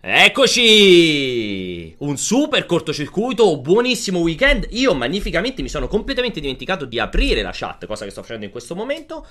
Eccoci! Un super cortocircuito, buonissimo weekend. Io magnificamente mi sono completamente dimenticato di aprire la chat, cosa che sto facendo in questo momento.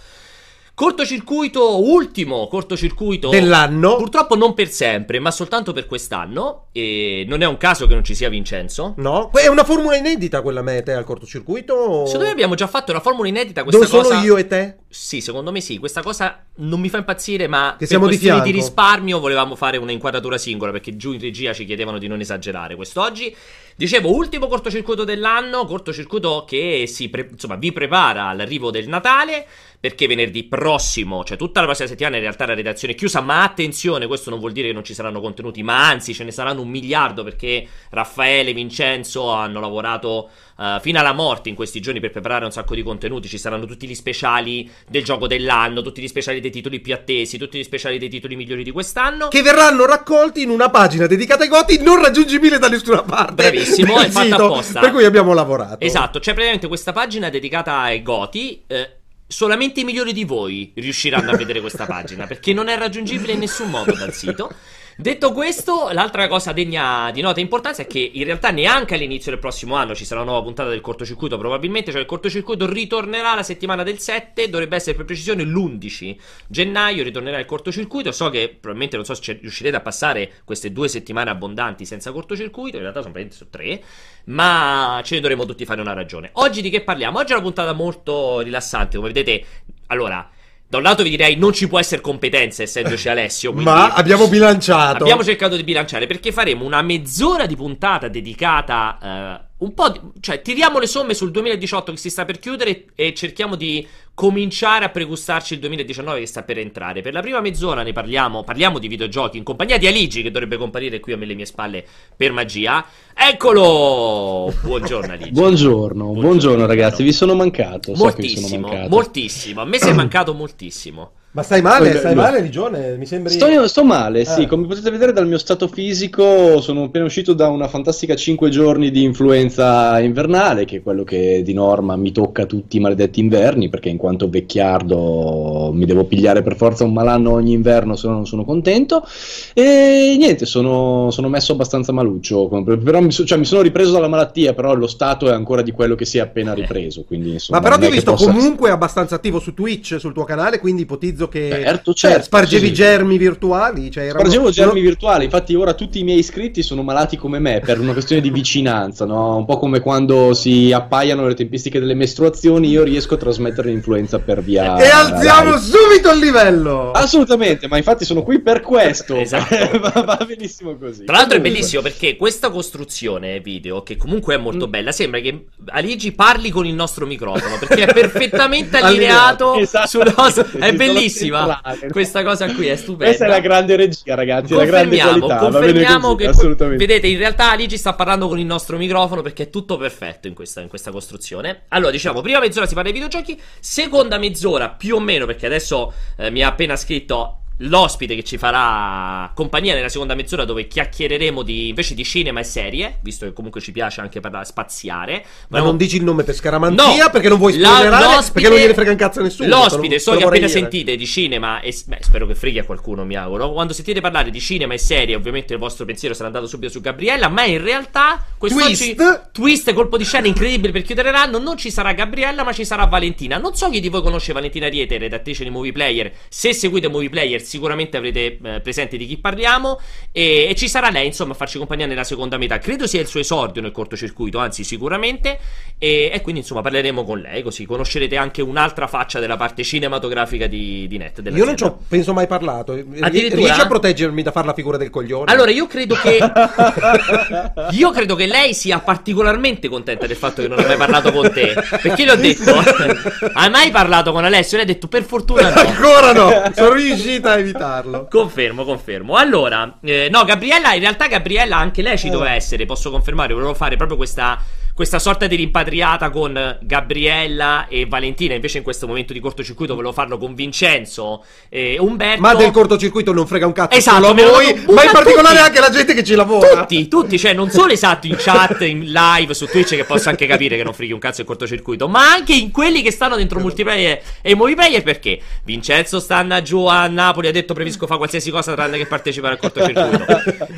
Cortocircuito, ultimo cortocircuito dell'anno. Purtroppo non per sempre, ma soltanto per quest'anno. E non è un caso che non ci sia Vincenzo. No, è una formula inedita quella mete al cortocircuito. Secondo me abbiamo già fatto una formula inedita. Questa Dove cosa... solo io e te? Sì, secondo me sì. Questa cosa non mi fa impazzire, ma che siamo per di, fianco. di risparmio volevamo fare una inquadratura singola perché giù in regia ci chiedevano di non esagerare quest'oggi. Dicevo, ultimo cortocircuito dell'anno, cortocircuito che si pre- insomma, vi prepara all'arrivo del Natale, perché venerdì prossimo, cioè tutta la prossima settimana in realtà la redazione è chiusa, ma attenzione, questo non vuol dire che non ci saranno contenuti, ma anzi ce ne saranno un miliardo perché Raffaele e Vincenzo hanno lavorato uh, fino alla morte in questi giorni per preparare un sacco di contenuti, ci saranno tutti gli speciali del gioco dell'anno, tutti gli speciali dei titoli più attesi, tutti gli speciali dei titoli migliori di quest'anno. Che verranno raccolti in una pagina dedicata ai goti non raggiungibile da nessuna parte. Bravissimo, è fatta apposta. Per cui abbiamo lavorato. Esatto, c'è praticamente questa pagina dedicata ai goti. Eh, solamente i migliori di voi riusciranno a vedere questa pagina perché non è raggiungibile in nessun modo dal sito. Detto questo, l'altra cosa degna di nota e importanza è che in realtà neanche all'inizio del prossimo anno ci sarà una nuova puntata del cortocircuito, probabilmente, cioè il cortocircuito ritornerà la settimana del 7, dovrebbe essere per precisione l'11 gennaio, ritornerà il cortocircuito, so che probabilmente non so se riuscirete a passare queste due settimane abbondanti senza cortocircuito, in realtà sono praticamente tre, ma ce ne dovremo tutti fare una ragione. Oggi di che parliamo? Oggi è una puntata molto rilassante, come vedete, allora... Da un lato vi direi non ci può essere competenza essendoci Alessio. Ma abbiamo bilanciato. Abbiamo cercato di bilanciare perché faremo una mezz'ora di puntata dedicata eh, un po' di, cioè tiriamo le somme sul 2018 che si sta per chiudere e cerchiamo di cominciare a pregustarci il 2019 che sta per entrare. Per la prima mezz'ora ne parliamo, parliamo di videogiochi in compagnia di Aligi che dovrebbe comparire qui a me le mie spalle per magia. Eccolo! Buongiorno Aligi. buongiorno, buongiorno, buongiorno ragazzi, vi sono mancato. Moltissimo, so sono mancato. moltissimo. A me sei mancato moltissimo. Ma stai male? Stai male, Rigione? Mi sembri... Sto, sto male, sì. Eh. Come potete vedere dal mio stato fisico, sono appena uscito da una fantastica 5 giorni di influenza invernale, che è quello che di norma mi tocca tutti i maledetti inverni, perché in quanto vecchiardo mi devo pigliare per forza un malanno ogni inverno, se no non sono contento. E niente, sono, sono messo abbastanza maluccio. Però mi, cioè, mi, sono ripreso dalla malattia, però lo stato è ancora di quello che si è appena ripreso. Quindi, insomma, Ma però ti ho visto comunque abbastanza attivo su Twitch, sul tuo canale, quindi ipotizzo che certo, certo, spargevi sì, germi virtuali. Cioè erano... Spargevo germi virtuali, infatti ora tutti i miei iscritti sono malati come me per una questione di vicinanza, no? un po' come quando si appaiano le tempistiche delle mestruazioni, io riesco a trasmettere l'influenza per via... E alziamo live. subito il livello! Assolutamente, ma infatti sono qui per questo. esatto. va, va, benissimo così. Tra l'altro è bellissimo perché questa costruzione video, che comunque è molto mm. bella, sembra che Aligi parli con il nostro microfono perché è perfettamente allineato esatto. sul nostro... È bellissimo bellissima. Questa cosa qui è stupenda. Questa è la grande regia, ragazzi. La grande qualità. Confermiamo così, che vedete, in realtà Aligi sta parlando con il nostro microfono perché è tutto perfetto in questa, in questa costruzione. Allora, diciamo, prima mezz'ora si parla di videogiochi, seconda mezz'ora più o meno, perché adesso eh, mi ha appena scritto l'ospite che ci farà compagnia nella seconda mezz'ora dove chiacchiereremo di, invece di cinema e serie, visto che comunque ci piace anche parlare spaziare. Ma non dici il nome per scaramanzia no, perché non vuoi spoilerare, perché non gliene frega un cazzo a nessuno. L'ospite, so che appena dire. sentite di cinema e beh, spero che freghi a qualcuno, mi auguro. Quando sentite parlare di cinema e serie, ovviamente il vostro pensiero sarà andato subito su Gabriella, ma in realtà quest'oggi twist, twist colpo di scena incredibile per chiudere l'anno, non ci sarà Gabriella, ma ci sarà Valentina. Non so chi di voi conosce Valentina Riete, redattrice di Movie Player. Se seguite Movie Player sicuramente avrete eh, presente di chi parliamo. E, e, ci sarà lei insomma a farci compagnia nella seconda metà. Credo sia il suo esordio nel cortocircuito anzi sicuramente. E, e quindi insomma parleremo con lei così conoscerete anche un'altra faccia della parte cinematografica di, di Net io non ci ho penso mai parlato. Riesci a proteggermi da fare la figura del coglione? Allora io credo che io credo che lei sia particolarmente contenta del fatto che non ho mai parlato con te. Perché le ho detto hai mai parlato con Alessio? lei ha detto per fortuna no. Ancora no. Sono riuscita a farlo. Confermo, confermo. Allora, eh, no, Gabriella, in realtà Gabriella anche lei ci eh. doveva essere, posso confermare, volevo fare proprio questa questa sorta di rimpatriata con Gabriella e Valentina. Invece in questo momento di cortocircuito volevo farlo con Vincenzo e Umberto. Ma del cortocircuito non frega un cazzo esatto, solo a voi, ma in particolare tutti. anche la gente che ci lavora. Tutti, tutti, cioè non solo esatto in chat, in live, su Twitch che posso anche capire che non freghi un cazzo il cortocircuito, ma anche in quelli che stanno dentro multiplayer e multiplayer perché Vincenzo sta giù a Napoli, ha detto preferisco fare qualsiasi cosa tranne che partecipare al cortocircuito.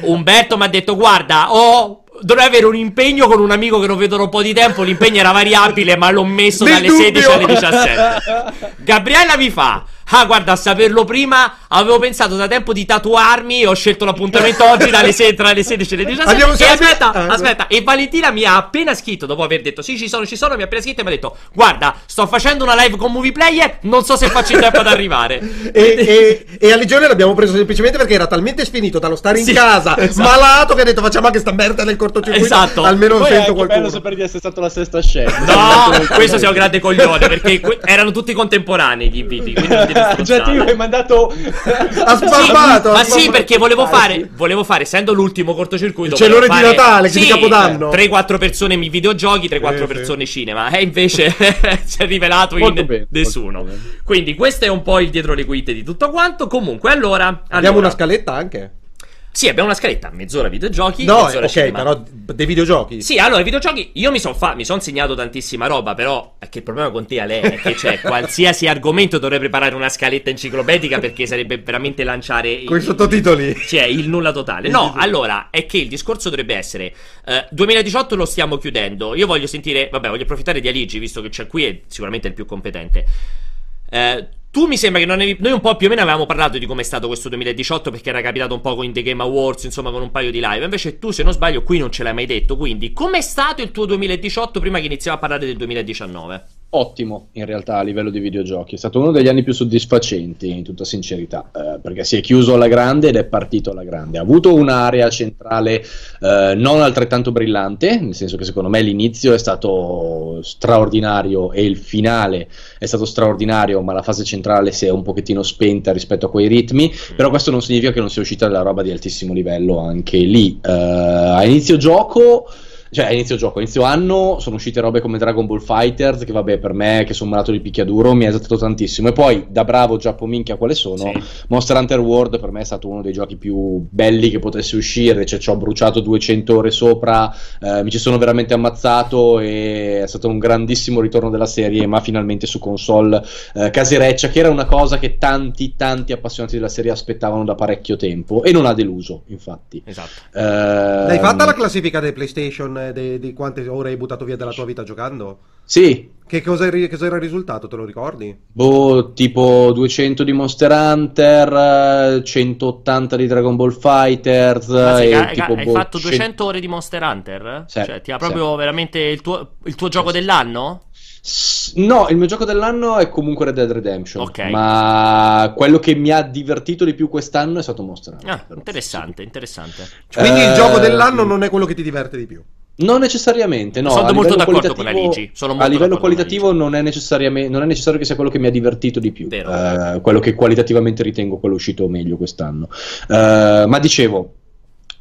Umberto mi ha detto guarda, oh dovrei avere un impegno con un amico che non vedo da un po' di tempo. L'impegno era variabile, ma l'ho messo Nel dalle dubbio. 16 alle 17. Gabriella mi fa. Ah, guarda, a saperlo prima, avevo pensato da tempo di tatuarmi. Ho scelto l'appuntamento oggi dalle se- tra le 16 e le 17. Abbiamo e aspetta, ah, aspetta. E Valentina mi ha appena scritto, dopo aver detto sì, ci sono, ci sono. Mi ha appena scritto e mi ha detto: Guarda, sto facendo una live con Movie Player. Non so se faccio in tempo ad arrivare. e, e, e, a Legione l'abbiamo preso semplicemente perché era talmente sfinito dallo stare in sì, casa, esatto. malato, che ha detto facciamo anche sta merda nel cortocircuito. Esatto. Almeno Poi sento qualcuno. bello sapere di essere stato la sesta scena. No, questo sia un grande coglione perché que- erano tutti contemporanei gli inviti. Quindi non cioè, mandato ha spammato. ma sì, perché volevo fare, volevo fare, essendo l'ultimo cortocircuito, c'è l'ora di Natale, sì, di Capodanno. 3-4 persone mi videogiochi, 3-4 eh, persone sì. cinema. E invece si è rivelato molto in bene, nessuno. Quindi questo è un po' il dietro le quinte di tutto quanto. Comunque, allora. Abbiamo allora, una scaletta anche. Sì, abbiamo una scaletta, mezz'ora videogiochi, no, mezz'ora ok, cinema. però dei videogiochi. Sì, allora, i videogiochi, io mi sono fa- son segnato tantissima roba, però è che il problema con te, Ale, è che c'è qualsiasi argomento dovrei preparare una scaletta enciclopedica perché sarebbe veramente lanciare... Con i sottotitoli. Cioè, il nulla totale. No, allora, è che il discorso dovrebbe essere... Uh, 2018 lo stiamo chiudendo, io voglio sentire... Vabbè, voglio approfittare di Aligi, visto che c'è qui, è sicuramente il più competente. Uh, tu mi sembra che non avevi. Noi un po' più o meno avevamo parlato di come è stato questo 2018 perché era capitato un po' con The Game Awards, insomma, con un paio di live. Invece tu, se non sbaglio, qui non ce l'hai mai detto. Quindi, com'è stato il tuo 2018 prima che iniziamo a parlare del 2019? ottimo in realtà a livello di videogiochi, è stato uno degli anni più soddisfacenti in tutta sincerità, eh, perché si è chiuso alla grande ed è partito alla grande, ha avuto un'area centrale eh, non altrettanto brillante, nel senso che secondo me l'inizio è stato straordinario e il finale è stato straordinario, ma la fase centrale si è un pochettino spenta rispetto a quei ritmi, però questo non significa che non sia uscita della roba di altissimo livello anche lì. Eh, a inizio gioco cioè a inizio gioco, a inizio anno sono uscite robe come Dragon Ball Fighters, che vabbè per me che sono malato di picchiaduro mi ha esaltato tantissimo. E poi da bravo giappo minchia quale sono, sì. Monster Hunter World per me è stato uno dei giochi più belli che potesse uscire, cioè ci ho bruciato 200 ore sopra, eh, mi ci sono veramente ammazzato e è stato un grandissimo ritorno della serie, ma finalmente su console eh, casereccia, che era una cosa che tanti tanti appassionati della serie aspettavano da parecchio tempo e non ha deluso, infatti. Esatto. Eh, L'hai fatta la classifica dei PlayStation di, di, quante ore hai buttato via della tua vita giocando? Sì. Che cosa, che cosa, era il risultato, te lo ricordi? Boh, tipo 200 di Monster Hunter, 180 di Dragon Ball Fighters. Ma sì, e, tipo, hai boh, fatto 200 100... ore di Monster Hunter? Sì, cioè, ti ha proprio sì. veramente il tuo, il tuo gioco sì. dell'anno? No, il mio gioco dell'anno è comunque Red Dead Redemption. Okay. Ma quello che mi ha divertito di più quest'anno è stato Monster Hunter. Ah, interessante, interessante. Quindi eh, il gioco dell'anno non è quello che ti diverte di più. Non necessariamente, no. Sono molto d'accordo con la Ligi. a livello qualitativo non è, non è, necessario che sia quello che mi ha divertito di più. Uh, quello che qualitativamente ritengo quello uscito meglio quest'anno. Uh, ma dicevo,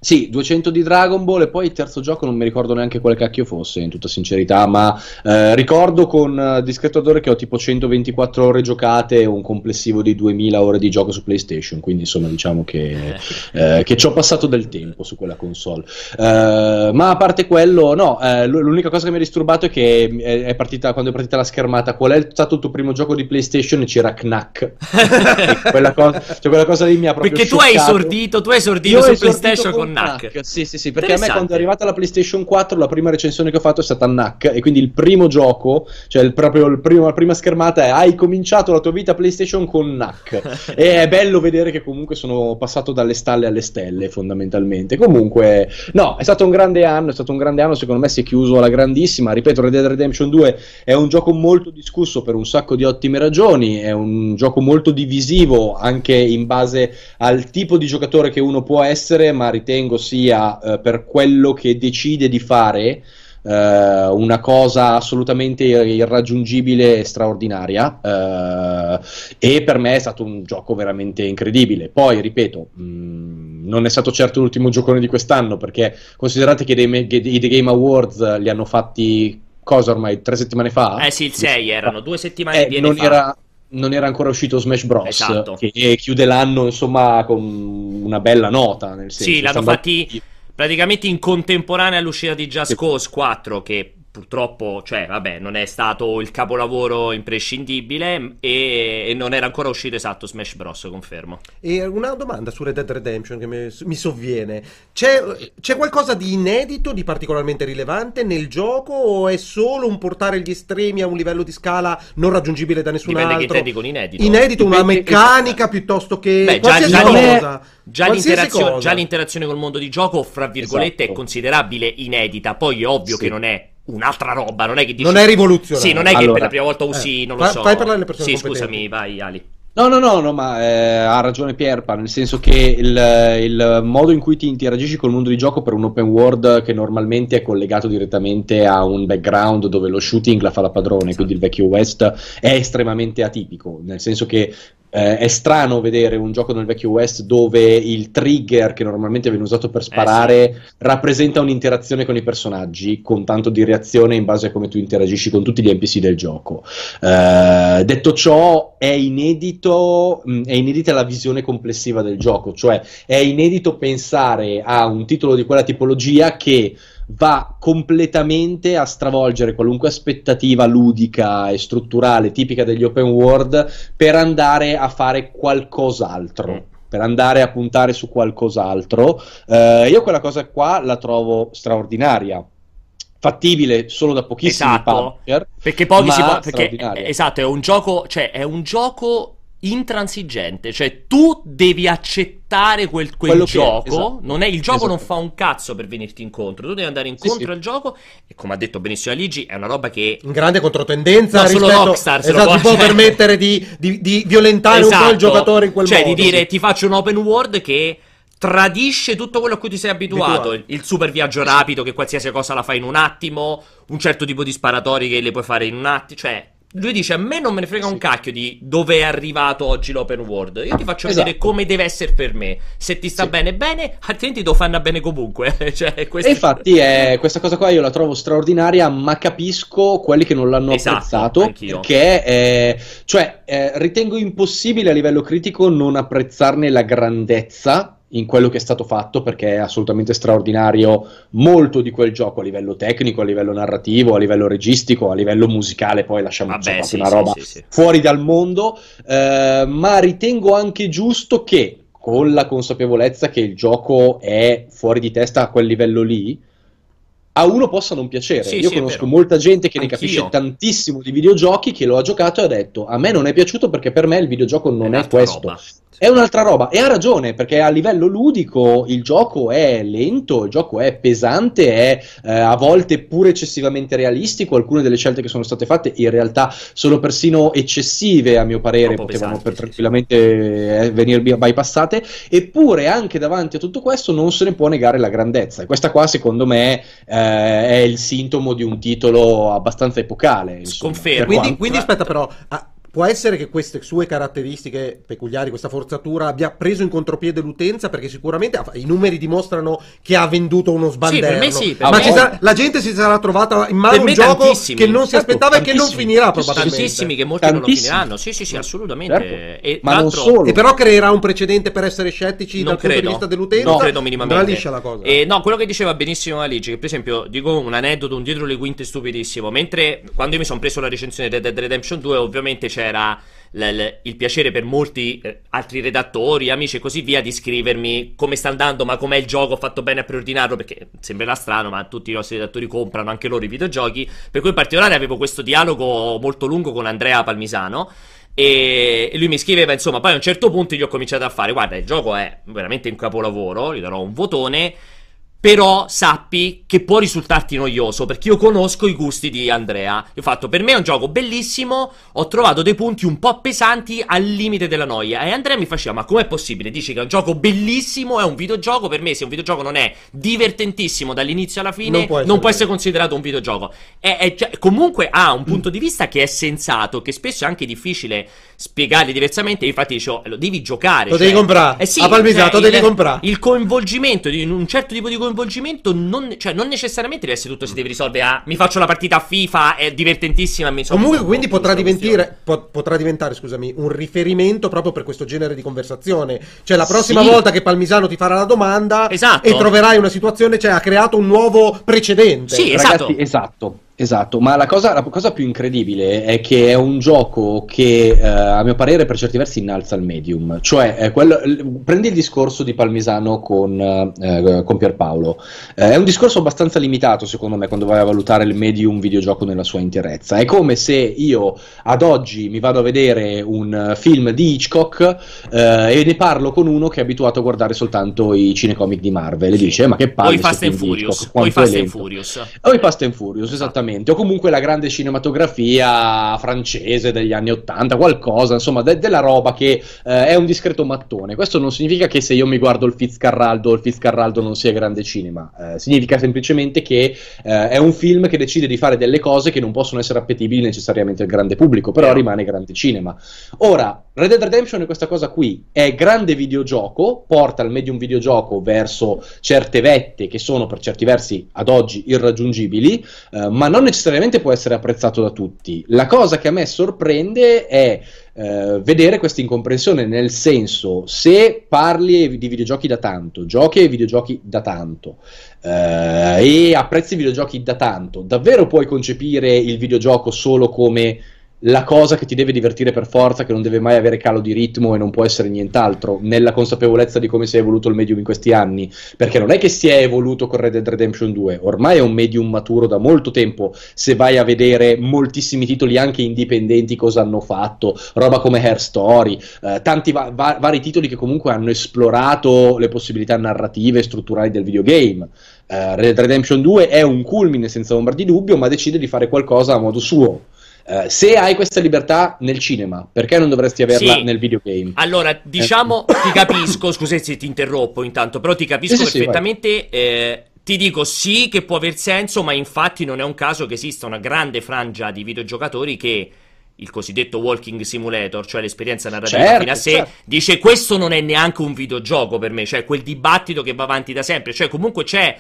sì, 200 di Dragon Ball e poi il terzo gioco non mi ricordo neanche quale cacchio fosse, in tutta sincerità, ma eh, ricordo con eh, discreto ardore che ho tipo 124 ore giocate e un complessivo di 2000 ore di gioco su PlayStation, quindi insomma diciamo che, eh, che ci ho passato del tempo su quella console. Eh, ma a parte quello, no, eh, l'unica cosa che mi ha disturbato è che è partita, quando è partita la schermata, qual è stato il tuo primo gioco di PlayStation e c'era Knack. quella, cosa, cioè quella cosa lì mi ha proprio Perché scioccato. tu hai esordito, tu hai esordito su PlayStation con NAC. Sì, sì, sì, perché a me quando è arrivata la PlayStation 4 la prima recensione che ho fatto è stata NAC e quindi il primo gioco, cioè il, proprio il primo, la prima schermata è hai cominciato la tua vita PlayStation con NAC e è bello vedere che comunque sono passato dalle stalle alle stelle fondamentalmente. Comunque, no, è stato un grande anno, è stato un grande anno, secondo me si è chiuso alla grandissima. Ripeto, Red Dead Redemption 2 è un gioco molto discusso per un sacco di ottime ragioni, è un gioco molto divisivo anche in base al tipo di giocatore che uno può essere, ma ritengo ritengo sia eh, per quello che decide di fare eh, una cosa assolutamente irraggiungibile e straordinaria eh, e per me è stato un gioco veramente incredibile. Poi, ripeto, mh, mm, non è stato certo l'ultimo giocone di quest'anno, perché considerate che dei, i The Game Awards li hanno fatti cosa ormai? Tre settimane fa? Eh sì, il 6 erano, due settimane eh, non fa. Era, non era ancora uscito Smash Bros. Esatto. Che chiude l'anno insomma con una bella nota. Nel senso, sì, l'hanno fatti praticamente in contemporanea all'uscita di Just Cause 4 che purtroppo, cioè, vabbè, non è stato il capolavoro imprescindibile e, e, non era ancora uscito esatto Smash Bros, confermo. E una domanda su Red Dead Redemption che mi, mi sovviene. C'è, c'è, qualcosa di inedito, di particolarmente rilevante nel gioco o è solo un portare gli estremi a un livello di scala non raggiungibile da nessun Dipende altro? Dipende che intendi con inedito. Inedito, Dipende una meccanica che... piuttosto che Beh, già, già, cosa. Già, l'interazione, già, l'interazione, col mondo di gioco, fra virgolette, esatto. è considerabile inedita. Poi è ovvio sì. che non è un'altra roba, non è che dici... Non è rivoluzionario. Sì, non è allora, che per la prima volta usi, eh, non lo fa, so... Fai parlare le persone Sì, scusami, vai Ali. No, no, no, no ma eh, ha ragione Pierpa, nel senso che il, il, modo in cui ti interagisci col mondo di gioco per un open world che normalmente è collegato direttamente a un background dove lo shooting la fa la padrone, esatto. quindi il vecchio West, è estremamente atipico, nel senso che eh, è strano vedere un gioco nel vecchio West dove il trigger che normalmente viene usato per sparare eh sì. rappresenta un'interazione con i personaggi, con tanto di reazione in base a come tu interagisci con tutti gli NPC del gioco. Eh, detto ciò, è inedito, mh, è inedita la visione complessiva del gioco, cioè è inedito pensare a un titolo di quella tipologia che va completamente a stravolgere qualunque aspettativa ludica e strutturale tipica degli open world per andare a fare qualcos'altro. Mm. Per andare a puntare su qualcos'altro, uh, io quella cosa qua la trovo straordinaria fattibile solo da pochissimi esatto, partner, perché pochi si può perché esatto è un gioco cioè è un gioco intransigente, cioè tu devi accettare quel, quel gioco, è, esatto. non è il gioco esatto. non fa un cazzo per venirti incontro, tu devi andare incontro sì, sì. al gioco e come ha detto benissimo Aligi è una roba che in grande controtendenza no, rispetto... solo Rockstar se esatto, può permettere di, di, di violentare esatto. un po' il esatto. giocatore in quel cioè, modo. Cioè di dire sì. ti faccio un open world che tradisce tutto quello a cui ti sei abituato. Il, il super viaggio rapido, che qualsiasi cosa la fai in un attimo, un certo tipo di sparatori che le puoi fare in un attimo. Cioè, lui dice: A me non me ne frega sì. un cacchio di dove è arrivato oggi l'open world. Io ti faccio esatto. vedere come deve essere per me. Se ti sta sì. bene, bene, altrimenti lo fanno bene comunque. cioè, questo... E infatti, è, questa cosa qua io la trovo straordinaria, ma capisco quelli che non l'hanno esatto, apprezzato. Anch'io. Perché, eh, cioè, eh, ritengo impossibile a livello critico non apprezzarne la grandezza in quello che è stato fatto perché è assolutamente straordinario molto di quel gioco a livello tecnico, a livello narrativo, a livello registico, a livello musicale, poi lasciamo Vabbè, sì, una sì, roba sì, fuori dal mondo, eh, ma ritengo anche giusto che con la consapevolezza che il gioco è fuori di testa a quel livello lì, a uno possa non piacere. Sì, Io sì, conosco molta gente che Anch'io. ne capisce tantissimo di videogiochi, che lo ha giocato e ha detto a me non è piaciuto perché per me il videogioco non è, è questo. Roba. È un'altra roba e ha ragione perché a livello ludico il gioco è lento, il gioco è pesante, è eh, a volte pure eccessivamente realistico. Alcune delle scelte che sono state fatte in realtà sono persino eccessive, a mio parere, Troppo potevano pesanti, tranquillamente sì. venire bypassate. Eppure, anche davanti a tutto questo, non se ne può negare la grandezza. E questa qua, secondo me, eh, è il sintomo di un titolo abbastanza epocale. Sconfermo. Quindi, quanto... quindi aspetta, però. Ah, Può essere che queste sue caratteristiche peculiari, questa forzatura, abbia preso in contropiede l'utenza perché sicuramente i numeri dimostrano che ha venduto uno sbalderno. Sì, per me sì. Per ma me... sarà, la gente si sarà trovata in mano un gioco tantissimi. che non si certo, aspettava e che non finirà probabilmente. Tantissimi che molti Tantissimi. non lo finiranno. Sì, sì, sì, assolutamente. Certo. E, ma non solo. E però creerà un precedente per essere scettici non dal credo. punto di vista dell'utenza. Non credo minimamente. Non liscia la cosa. E no, quello che diceva benissimo Alice, che per esempio, dico un aneddoto, un dietro le quinte stupidissimo. Mentre quando io mi sono preso la recensione di Red Dead Redemption 2, ovviamente c'era il piacere per molti eh, altri redattori, amici e così via di scrivermi come sta andando, ma com'è il gioco, ho fatto bene a preordinarlo, perché sembrerà strano, ma tutti i nostri redattori comprano anche loro i videogiochi. Per cui in particolare avevo questo dialogo molto lungo con Andrea Palmisano. E lui mi scriveva, insomma, poi a un certo punto gli ho cominciato a fare, guarda, il gioco è veramente un capolavoro, gli darò un votone, Però sappi che può risultarti noioso perché io conosco i gusti di Andrea. Io ho fatto per me è un gioco bellissimo. Ho trovato dei punti un po' pesanti al limite della noia. E Andrea mi faceva: Ma com'è possibile? Dici che è un gioco bellissimo, è un videogioco. Per me, se un videogioco non è divertentissimo dall'inizio alla fine, Non può essere non può essere considerato un videogioco. È- è già- comunque ha un punto di vista che è sensato, che spesso è anche difficile spiegare diversamente. Infatti, dicevo, lo devi giocare. Lo cioè- devi comprare. Eh sì, A Palmisato, cioè, lo devi comprare. Il coinvolgimento, di un certo tipo di coinvolgimento, non, cioè, non necessariamente deve essere tutto si deve risolvere a mi faccio la partita a FIFA, è divertentissima. Mi Comunque, quindi potrà po- potrà diventare, scusami, un riferimento proprio per questo genere di conversazione. Cioè, la prossima Sì. volta che Palmisano ti farà la domanda Esatto. e troverai una situazione, cioè, ha creato un nuovo precedente. Sì, Ragazzi, esatto. esatto, esatto. Ma la cosa, la cosa più incredibile è che è un gioco che, eh, a mio parere, per certi versi innalza il medium. Cioè, è quello- l- prendi il discorso di Palmisano con, eh, con Pierpaolo. Eh, è un discorso abbastanza limitato, secondo me, quando vai a valutare il medium videogioco nella sua interezza. È come se io ad oggi mi vado a vedere un eh, film di Hitchcock eh, e ne parlo con uno che è abituato a guardare soltanto i cinecomic di Marvel e dice: "Eh, Ma che palle! Poi sto Fast and Furious. Quanto è Fast and lento." Furious. O i Fast and Furious, esattamente, o comunque la grande cinematografia francese degli anni Ottanta, qualcosa, insomma, de- della roba che eh, è un discreto mattone. Questo non significa che se io mi guardo il Fitzcarraldo, il Fitzcarraldo non sia grande cinema, Eh, significa semplicemente che eh, è un film che decide di fare delle cose che non possono essere appetibili necessariamente al grande pubblico, però rimane grande cinema. Ora, Red Dead Redemption è questa cosa qui, è grande videogioco, porta il medium videogioco verso certe vette che sono per certi versi ad oggi irraggiungibili, eh, ma non necessariamente può essere apprezzato da tutti. La cosa che a me sorprende è eh, vedere questa incomprensione, nel senso, se parli di videogiochi da tanto, giochi ai videogiochi da tanto eh, e apprezzi i videogiochi da tanto, davvero puoi concepire il videogioco solo come la cosa che ti deve divertire per forza, che non deve mai avere calo di ritmo e non può essere nient'altro, nella consapevolezza di come si è evoluto il medium in questi anni, perché non è che si è evoluto con Red Dead Redemption 2, ormai è un medium maturo da molto tempo, se vai a vedere moltissimi titoli anche indipendenti cosa hanno fatto, roba come Hair Story, eh, tanti va- va- vari titoli che comunque hanno esplorato le possibilità narrative e strutturali del videogame. Eh, Red Dead Redemption 2 è un culmine senza ombra di dubbio, ma decide di fare qualcosa a modo suo. Eh, se hai questa libertà nel cinema, perché non dovresti averla Sì. nel videogame? Allora, diciamo, ti capisco, scusa se ti interrompo intanto, però ti capisco Sì, sì, sì, perfettamente. eh, ti dico sì che può aver senso, ma infatti non è un caso che esista una grande frangia di videogiocatori che il cosiddetto walking simulator, cioè l'esperienza narrativa Certo, fino a sé, certo. dice questo non è neanche un videogioco per me, cioè quel dibattito che va avanti da sempre, cioè comunque c'è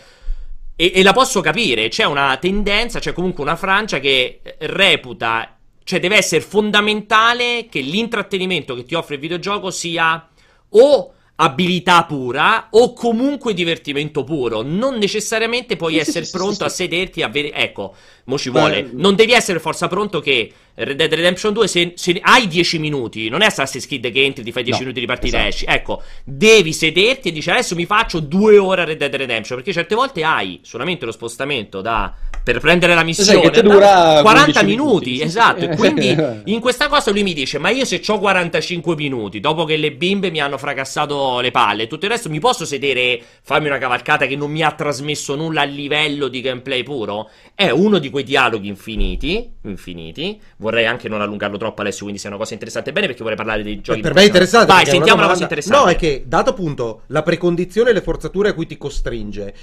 e, e la posso capire, c'è una tendenza, c'è comunque una Francia che eh, reputa, cioè deve essere fondamentale che l'intrattenimento che ti offre il videogioco sia o abilità pura o comunque divertimento puro. Non necessariamente puoi Sì, essere sì, pronto sì, a sederti a vedere. Ecco, mo ci vuole. Non devi essere forza pronto che Red Dead Redemption 2, se, se hai 10 minuti, non è Assassin's Creed che entri, ti fai 10 No, minuti di partita esatto. esci. Ecco, devi sederti e dici adesso mi faccio due ore a Red Dead Redemption. Perché certe volte hai solamente lo spostamento da. Per prendere la missione da- dura 40 15 minuti, minuti, esatto. E quindi in questa cosa lui mi dice: Ma io se ho 45 minuti, dopo che le bimbe mi hanno fracassato le palle e tutto il resto, mi posso sedere, farmi una cavalcata che non mi ha trasmesso nulla a livello di gameplay puro? È uno di quei dialoghi infiniti. Infiniti. Vorrei anche non allungarlo troppo, Alessio. Quindi sia una cosa interessante. Bene, perché vorrei parlare dei giochi. per me è interessante. Vai, sentiamo una domanda- cosa interessante. No, è che, dato appunto la precondizione e le forzature a cui ti costringe,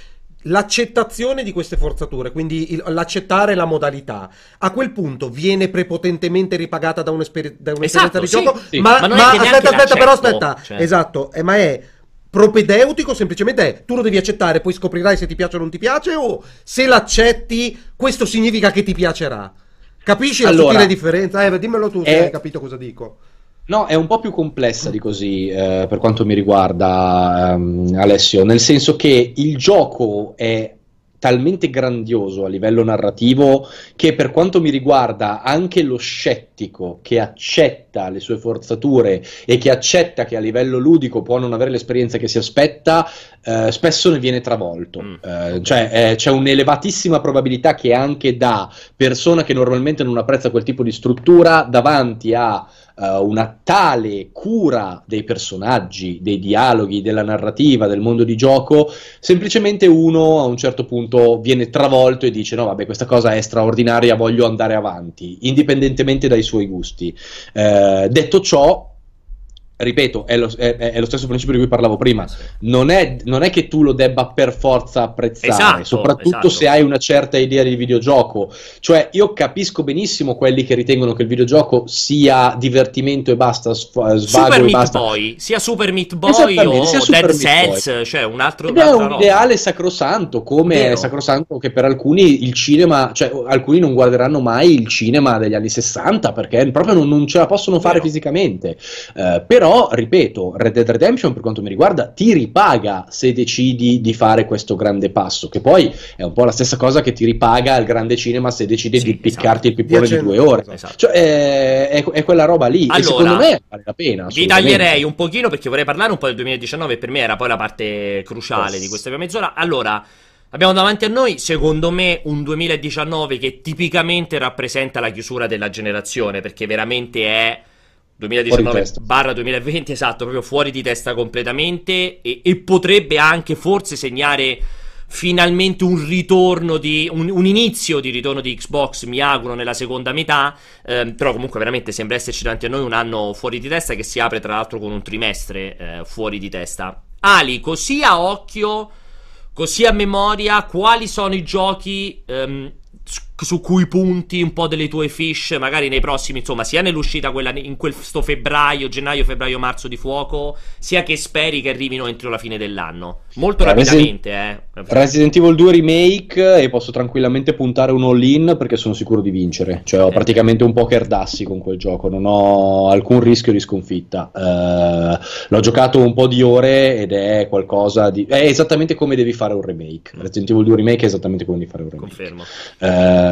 l'accettazione di queste forzature, quindi il- l'accettare la modalità, a quel punto viene prepotentemente ripagata da, un'esper- da un'esperienza Esatto, di sì, gioco. sì. Ma, Ma non ma aspetta, aspetta, però aspetta. cioè. Esatto, eh, ma è propedeutico semplicemente è tu lo devi accettare, poi scoprirai se ti piace o non ti piace o se l'accetti questo significa che ti piacerà. Capisci la Allora, sottile differenza? Eh, dimmelo tu se è- hai capito cosa dico. No, è un po' più complessa di così eh, per quanto mi riguarda, ehm, Alessio, nel senso che il gioco è talmente grandioso a livello narrativo che per quanto mi riguarda anche lo scettico che accetta le sue forzature e che accetta che a livello ludico può non avere l'esperienza che si aspetta, eh, spesso ne viene travolto. Mm. Eh, cioè eh, c'è un'elevatissima probabilità che anche da persona che normalmente non apprezza quel tipo di struttura, davanti a eh, una tale cura dei personaggi, dei dialoghi, della narrativa, del mondo di gioco, semplicemente uno a un certo punto viene travolto e dice no vabbè questa cosa è straordinaria, voglio andare avanti, indipendentemente dai suoi gusti. Eh, detto ciò, ripeto, è lo, è- è lo stesso principio di cui parlavo prima. Non è, non è che tu lo debba per forza apprezzare, Esatto, soprattutto esatto. se hai una certa idea di videogioco. Cioè, io capisco benissimo quelli che ritengono che il videogioco sia divertimento e basta, svago Super e Meat basta. Boy, sia Super Meat Boy o sia Super Dead Meat Boy. Cells, cioè un altro Ed è un roba. ideale sacrosanto, come Vero. è sacrosanto che per alcuni il cinema, cioè alcuni non guarderanno mai il cinema degli anni 60 perché proprio non, non ce la possono fare Vero. fisicamente. Eh, però, ripeto, Red Dead Redemption per quanto mi riguarda ti ripaga se decidi di fare questo grande passo, che poi è un po' la stessa cosa che ti ripaga il grande cinema se decidi Sì, di piccarti il pippone di due ore. esatto. Esatto. Cioè, è, è- è quella roba lì, Allora, e secondo me vale la pena. Vi taglierei un pochino perché vorrei parlare un po' del 2019, per me era poi la parte cruciale Yes. di questa prima mezz'ora. Allora, abbiamo davanti a noi, secondo me, un 2019 che tipicamente rappresenta la chiusura della generazione, perché veramente è Fuori di 2019 testa. barra 2020, esatto, proprio fuori di testa completamente e, e potrebbe anche forse segnare finalmente un ritorno di un, un inizio di ritorno di Xbox mi auguro nella seconda metà ehm, però comunque veramente sembra esserci davanti a noi un anno fuori di testa che si apre tra l'altro con un trimestre eh, fuori di testa Ali così a occhio così a memoria quali sono i giochi ehm, su- cui punti un po' delle tue fish magari nei prossimi insomma sia nell'uscita quella in questo febbraio gennaio febbraio marzo di fuoco sia che speri che arrivino entro la fine dell'anno molto rapidamente eh Resident Evil 2 Remake e posso tranquillamente puntare un all-in perché sono sicuro di vincere. Cioè ho Eh. praticamente un poker dassi con quel gioco, non ho alcun rischio di sconfitta. Eh, l'ho giocato un po' di ore ed è qualcosa di... è esattamente come devi fare un remake. Resident Evil 2 Remake è esattamente come devi fare un remake. confermo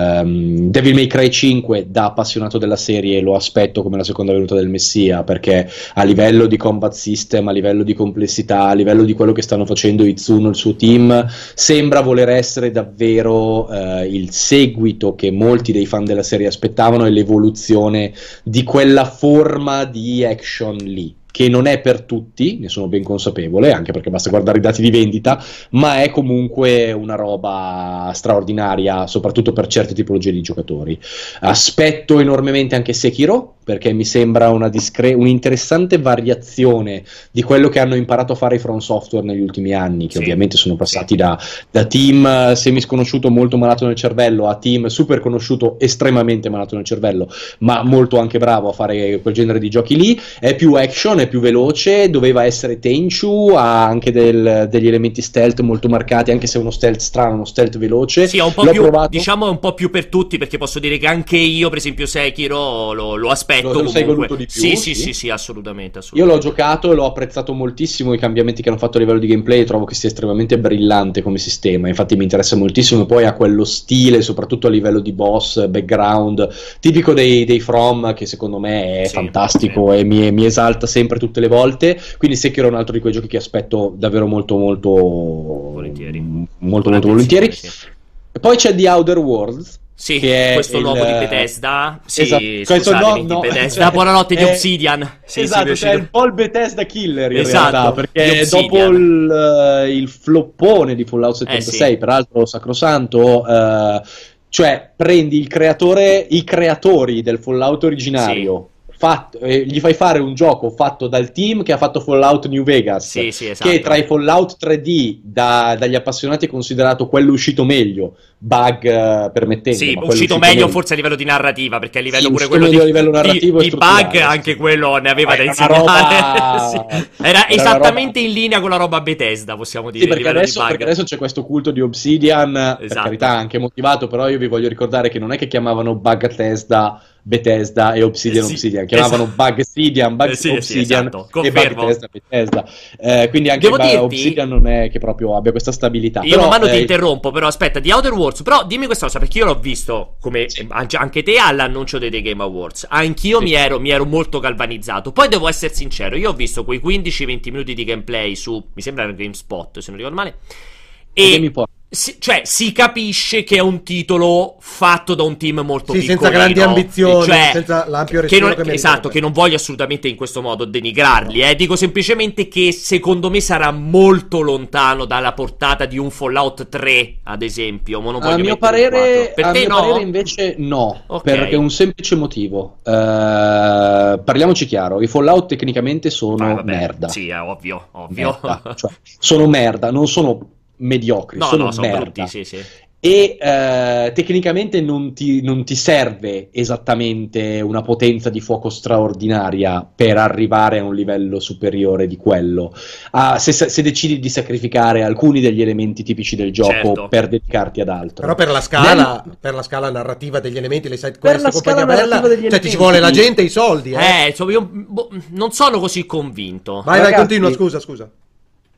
Ehm, Devil May Cry 5 da appassionato della serie lo aspetto come la seconda venuta del Messia perché a livello di combat system, a livello di complessità, a livello di quello che stanno facendo Itsuno e il suo team sembra voler essere davvero eh, il seguito che molti dei fan della serie aspettavano e l'evoluzione di quella forma di action lì che non è per tutti, ne sono ben consapevole, anche perché basta guardare i dati di vendita, ma è comunque una roba straordinaria, soprattutto per certe tipologie di giocatori. Aspetto enormemente anche Sekiro, perché mi sembra una discre- un'interessante variazione di quello che hanno imparato a fare i From Software negli ultimi anni, che Sì. ovviamente sono passati da, da team eh, semi-sconosciuto molto malato nel cervello a team super conosciuto estremamente malato nel cervello, ma molto anche bravo a fare quel genere di giochi lì. È più action, è più veloce, doveva essere Tenchu, ha anche del- degli elementi stealth molto marcati, anche se è uno stealth strano, uno stealth veloce. Sì, è un po' L'ho più, provato. diciamo, è un po' più per tutti, perché posso dire che anche io, per esempio, Sekiro lo, lo aspetto Lo- lo sei voluto di più, Sì, sì, sì? sì, sì, assolutamente, Io assolutamente. l'ho giocato e l'ho apprezzato moltissimo i cambiamenti che hanno fatto a livello di gameplay trovo che sia estremamente brillante come sistema. Infatti mi interessa moltissimo. Poi ha quello stile, soprattutto a livello di boss, background, tipico dei, dei From, che secondo me è Sì, fantastico sì. e mi, mi esalta sempre tutte le volte. Quindi Sekiro è un altro di quei giochi che aspetto davvero molto, molto Volentieri. Molto, molto volentieri. Sì, E Poi c'è The Outer Worlds. Sì, questo il- nuovo di Bethesda. Sì, Esatto, questo no, di no, Bethesda. cioè, Buonanotte di è- Obsidian. Sì, sì, esatto, è cioè uscito- un po' il Bethesda killer in Esatto, realtà, perché dopo il, eh, il floppone di Fallout 76, Eh, sì. peraltro sacrosanto, eh, cioè prendi il creatore, i creatori del Fallout originario, fatto- eh, gli fai fare un gioco fatto dal team che ha fatto Fallout New Vegas, Sì, sì, esatto. che tra i Fallout 3D da- dagli appassionati è considerato quello uscito meglio, bug eh, permettendo. Sì, quello uscito meglio forse a livello di narrativa, perché a livello Sì, pure uscito quello di, a livello narrativo di, di bug, anche quello ne aveva da insegnare. roba-. Era esattamente roba- in linea con la roba Bethesda, possiamo dire. Perché adesso, di bug. perché adesso c'è questo culto di Obsidian, per Esatto. carità anche motivato, però io vi voglio ricordare che non è che chiamavano Bug Bethesda Bethesda e Obsidian Eh sì, Obsidian, chiamavano esatto. Bugsidian, Bug Eh sì, sì, Obsidian esatto, e confermo. Bethesda Bethesda. Eh, quindi anche Devo Ba- dirti- Obsidian non è che proprio abbia questa stabilità. Io Però, man mano ti eh, interrompo, però aspetta, di Outer Worlds, però dimmi questa cosa, perché io l'ho visto, come Sì. anche te all'annuncio dei The Game Awards, anch'io Sì. mi, ero, mi ero molto galvanizzato, poi devo essere sincero, io ho visto quei 15-20 minuti di gameplay su, mi sembra era GameSpot, se non ricordo male, e può- si- cioè si capisce che è un titolo fatto da un team molto Sì, piccolino, senza grandi ambizioni, cioè, senza l'ampio che non, respiro che esatto, che non voglio assolutamente in questo modo denigrarli, eh. dico semplicemente che secondo me sarà molto lontano dalla portata di un Fallout 3, ad esempio. ma non A mio parere, a te mio no? parere invece no, Ok. perché un semplice motivo. Eh, parliamoci chiaro, i Fallout tecnicamente sono Ah, vabbè, merda. Sì, è ovvio, ovvio. Merda. Cioè, sono merda, non sono mediocri, no, sono no, sono brutti, sì, sì. E eh, tecnicamente non ti, non ti serve esattamente una potenza di fuoco straordinaria per arrivare a un livello superiore di quello. Ah, se, se decidi di sacrificare alcuni degli elementi tipici del gioco Certo. per dedicarti ad altro. Però per la scala, per la scala narrativa degli elementi, le side Per quest la e compagnia scala bella, narrativa degli cioè ti ci elementi. vuole la gente e i soldi, eh. Eh, insomma, io boh, non sono così convinto. vai, vai, ragazzi- continua, scusa, scusa.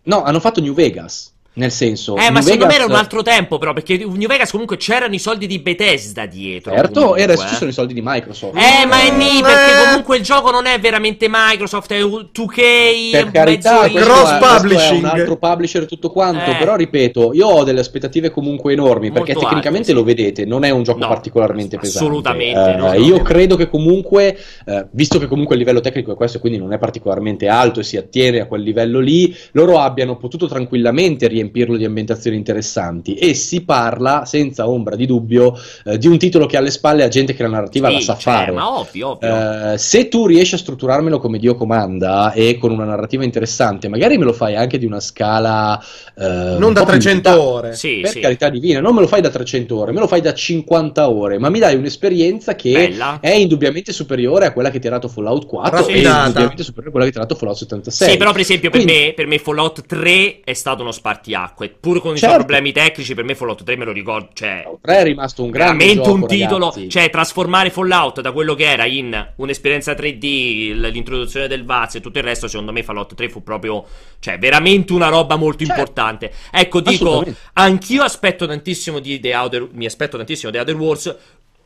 No, hanno fatto New Vegas. Nel senso, Eh, ma New secondo me Vegas- era un altro tempo, però, perché New Vegas comunque c'erano i soldi di Bethesda dietro. Certo, comunque, e adesso eh. ci sono i soldi di Microsoft. Eh, ma è lì, perché eh. comunque il gioco non è veramente Microsoft, è 2K, Per carità, Cross è, questo è publishing. un altro publisher e tutto quanto, Eh. però ripeto, io ho delle aspettative comunque enormi, perché Molto tecnicamente alte, sì. lo vedete, non è un gioco No, particolarmente pesante. assolutamente, Eh, no, no. io credo che comunque, eh, visto che comunque il livello tecnico è questo, quindi non è particolarmente alto e si attiene a quel livello lì, loro abbiano potuto tranquillamente riempirlo di ambientazioni interessanti e si parla senza ombra di dubbio eh, di un titolo che ha alle spalle ha gente che la narrativa Sì, la sa cioè, fare. Ma ovvio, ovvio. Eh, se tu riesci a strutturarmelo come Dio comanda e con una narrativa interessante, magari me lo fai anche di una scala eh, Non un da po' più 300 limitata. ore. sì, Per sì. carità divina, non me lo fai da 300 ore, me lo fai da 50 ore, ma mi dai un'esperienza che Bella. è indubbiamente superiore a quella che ti ha dato Fallout 4 e Raffinata. indubbiamente superiore a quella che ti ha dato Fallout 76. Sì, però per esempio per, Quindi- me, per me Fallout 3 è stato uno spartiacque. Pur con i suoi Certo. problemi tecnici, per me Fallout 3 me lo ricordo. Cioè, Fallout 3 è rimasto un grande veramente gioco, un titolo. ragazzi. Cioè, trasformare Fallout da quello che era in un'esperienza 3D, l- l'introduzione del VAZ e tutto il resto, secondo me Fallout 3 fu proprio. Cioè, veramente una roba molto Certo. importante. Ecco, dico, anch'io aspetto tantissimo di The Outer. Mi aspetto tantissimo di Outer Wars.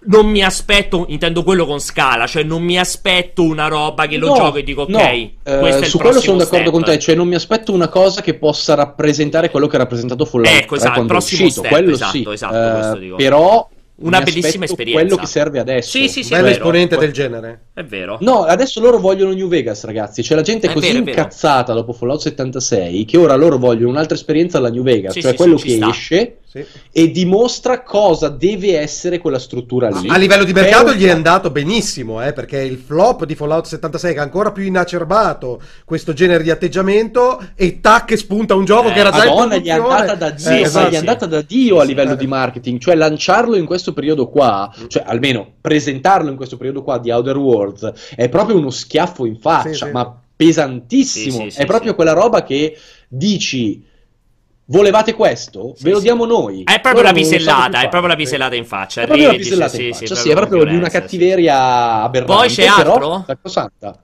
Non mi aspetto, intendo quello con scala, cioè non mi aspetto una roba che lo No, gioco e dico ok, no, eh, questo è il su quello sono d'accordo step. con te, cioè non mi aspetto una cosa che possa rappresentare quello che ha rappresentato Fallout Ecco, 3 esatto, quando il è prossimo uscito, step, quello esatto, sì, esatto, eh, questo dico. però Una mi bellissima esperienza. quello che serve adesso. Sì, sì, sì, Bella esponente del genere. È vero. No, adesso loro vogliono New Vegas, ragazzi. C'è la gente È così vero, è incazzata dopo Fallout 76 che ora loro vogliono un'altra esperienza alla New Vegas, Sì, cioè sì, quello sì, che esce Sì. e dimostra cosa deve essere quella struttura lì. A livello di mercato gli è andato benissimo, eh, perché il flop di Fallout 76 che ha ancora più inacerbato questo genere di atteggiamento e tac spunta un gioco Eh, che era già in Madonna, gli è andata da Dio, Eh, esatto. gli è andata da Dio a Sì. livello Eh. di marketing, cioè lanciarlo in questo periodo qua, cioè almeno presentarlo in questo periodo qua di Outer Worlds è proprio uno schiaffo in faccia, Sì, sì. ma pesantissimo. Sì, sì, è sì, proprio sì. quella roba che dici volevate questo? Sì, Ve lo sì. diamo noi. È proprio Loro la pisellata, è proprio la pisellata in faccia. È proprio la pisellata sì, in sì, faccia, sì, è proprio di una cattiveria aberrante, Poi c'è però altro? sacrosanta.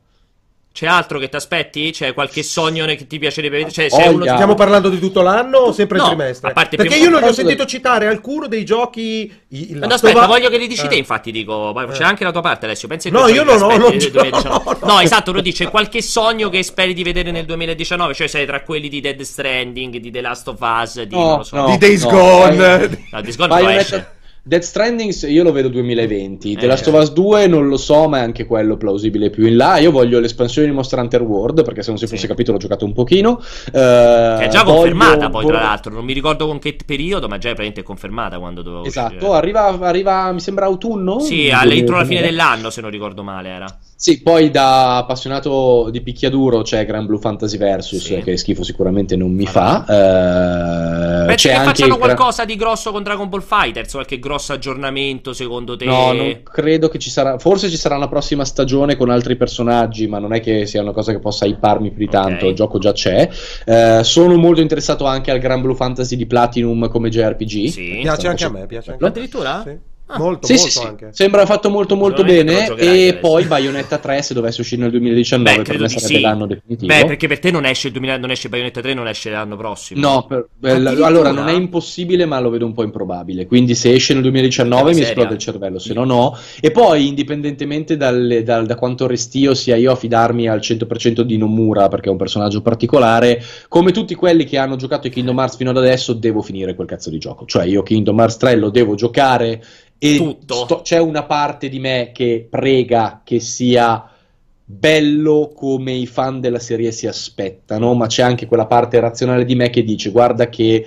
C'è altro che ti aspetti? C'è qualche sogno che ti piacerebbe vedere? Cioè, c'è uno... Stiamo parlando di tutto l'anno o sempre No, il trimestre? a parte Perché prima- io non gli ho sentito citare alcuno dei giochi. i- il No, aspetta, Us- voglio che li dici te, Eh. infatti, dico, poi c'è Eh. anche la tua parte, Alessio. Pensi No, io non che ho- aspetti non nel ce l'ho, 2019? no, no. No, esatto, lo dice, qualche sogno che speri di vedere nel 2019, cioè sei tra quelli di Dead Stranding, di The Last of Us, di No, non lo so. no. Di Days no, Gone. eh, No, Days Gone Bayonetta-. Death Stranding io lo vedo 2020, The Eh. Last of Us 2 non lo so, ma è anche quello plausibile più in là. Io voglio l'espansione di Monster Hunter World, perché se non si Sì. fosse capito l'ho giocato un pochino. Che è già confermata poi, tra l'altro. Non mi ricordo con che periodo, ma già è praticamente confermata quando doveva Esatto, uscire. arriva, arriva, mi sembra autunno. Sì, entro la fine 2019. dell'anno, se non ricordo male, era. Sì, poi da appassionato di picchiaduro c'è Gran Blue Fantasy Versus, Sì. che schifo sicuramente non mi Madonna. fa. Eh, Pensi c'è che anche facciano qualcosa di grosso con Dragon Ball Fighters? Qualche grosso aggiornamento secondo te? No, non credo che ci sarà. Forse ci sarà una prossima stagione con altri personaggi, ma non è che sia una cosa che possa hyparmi più di tanto. Ok. Il gioco già c'è. Eh, sono molto interessato anche al Gran Blue Fantasy di Platinum come JRPG. Sì. Piace anche a me, piace anche a me. Addirittura? Sì. Molto, Sì, molto sì, anche. Sembra fatto molto molto bene. E adesso. poi Bayonetta 3, se dovesse uscire nel 2019, Beh, per me sarebbe sì. l'anno definitivo. Beh, perché per te non esce il 2000, non esce Bayonetta 3, non esce l'anno prossimo. No, per- eh, allora non è impossibile, ma lo vedo un po' improbabile. Quindi, se esce nel 2019 mi esplode il cervello, se no, no. E poi, indipendentemente dalle- dal- da quanto restio sia io a fidarmi al 100% di Nomura, perché è un personaggio particolare, come tutti quelli che hanno giocato i Kingdom Hearts fino ad adesso, devo finire quel cazzo di gioco. Cioè, io Kingdom Hearts 3 lo devo giocare. E Tutto. sto- c'è una parte di me che prega che sia bello come i fan della serie si aspettano, ma c'è anche quella parte razionale di me che dice guarda che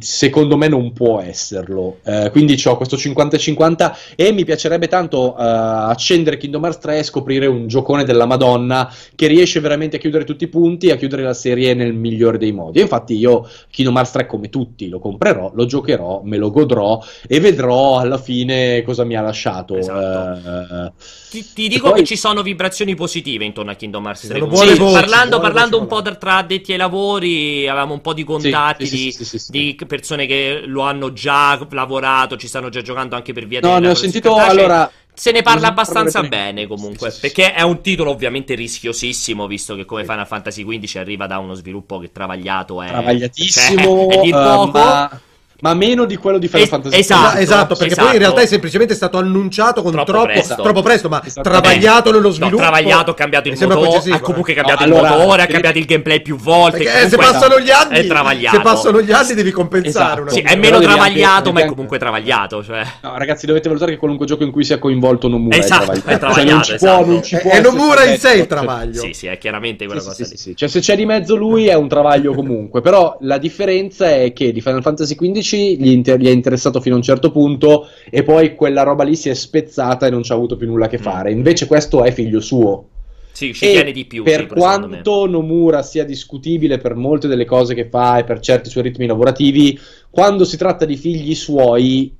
secondo me non può esserlo. Eh, quindi ho questo 50-50 e mi piacerebbe tanto eh, accendere Kingdom Hearts 3 e scoprire un giocone della Madonna che riesce veramente a chiudere tutti i punti e a chiudere la serie nel migliore dei modi. E infatti io Kingdom Hearts 3 come tutti lo comprerò, lo giocherò, me lo godrò e vedrò alla fine cosa mi ha lasciato. Esatto. Eh, Ti, ti dico poi- che ci sono vibrazioni positive intorno a Kingdom Hearts 3. sono comunque. buone Sì, voci, parlando parlando un po' tra, tra addetti ai lavori, avevamo un po' di contatti sì, sì, di, di persone che lo hanno già lavorato, ci stanno già giocando anche per via No, della ne ho sentito allora. Se ne parla abbastanza bene comunque, perché è un titolo ovviamente rischiosissimo, visto che come Final Fantasy XV arriva da uno sviluppo che travagliato è... travagliatissimo, cioè, è di eh, poco. ma, ma meno di quello di Final Es- Fantasy esatto. Esatto, esatto, perché esatto. poi in realtà è semplicemente stato annunciato con Troppo troppo, presto. troppo presto, ma Esatto. travagliato nello No, sviluppo. travagliato, ha cambiato il motore, ha comunque eh. cambiato No, il allora, motore, ha cambiato il gameplay più volte. Perché eh, se passano gli anni, è travagliato. se passano gli anni devi compensare Esatto. una Sì, è meno travagliato, anche- ma è comunque travagliato. Cioè. No, ragazzi, dovete valutare che qualunque gioco in cui sia coinvolto Nomura Esatto, è è travagliato. travagliato, Cioè, non ci esatto. può, non ci È- può è Nomura in sé il stato- travaglio. Sì, sì, è chiaramente quella cosa lì. Cioè, se c'è di mezzo lui è un travaglio comunque. Però la differenza è che di Final Fantasy XV gli, inter- gli è interessato fino a un certo punto e poi quella roba lì si è spezzata e non c'ha avuto più nulla a che Mm. fare. Invece questo è figlio suo. Sì, ci E tiene di più. per sì, quanto Nomura sia discutibile per molte delle cose che fa e per certi suoi ritmi lavorativi, quando si tratta di figli suoi,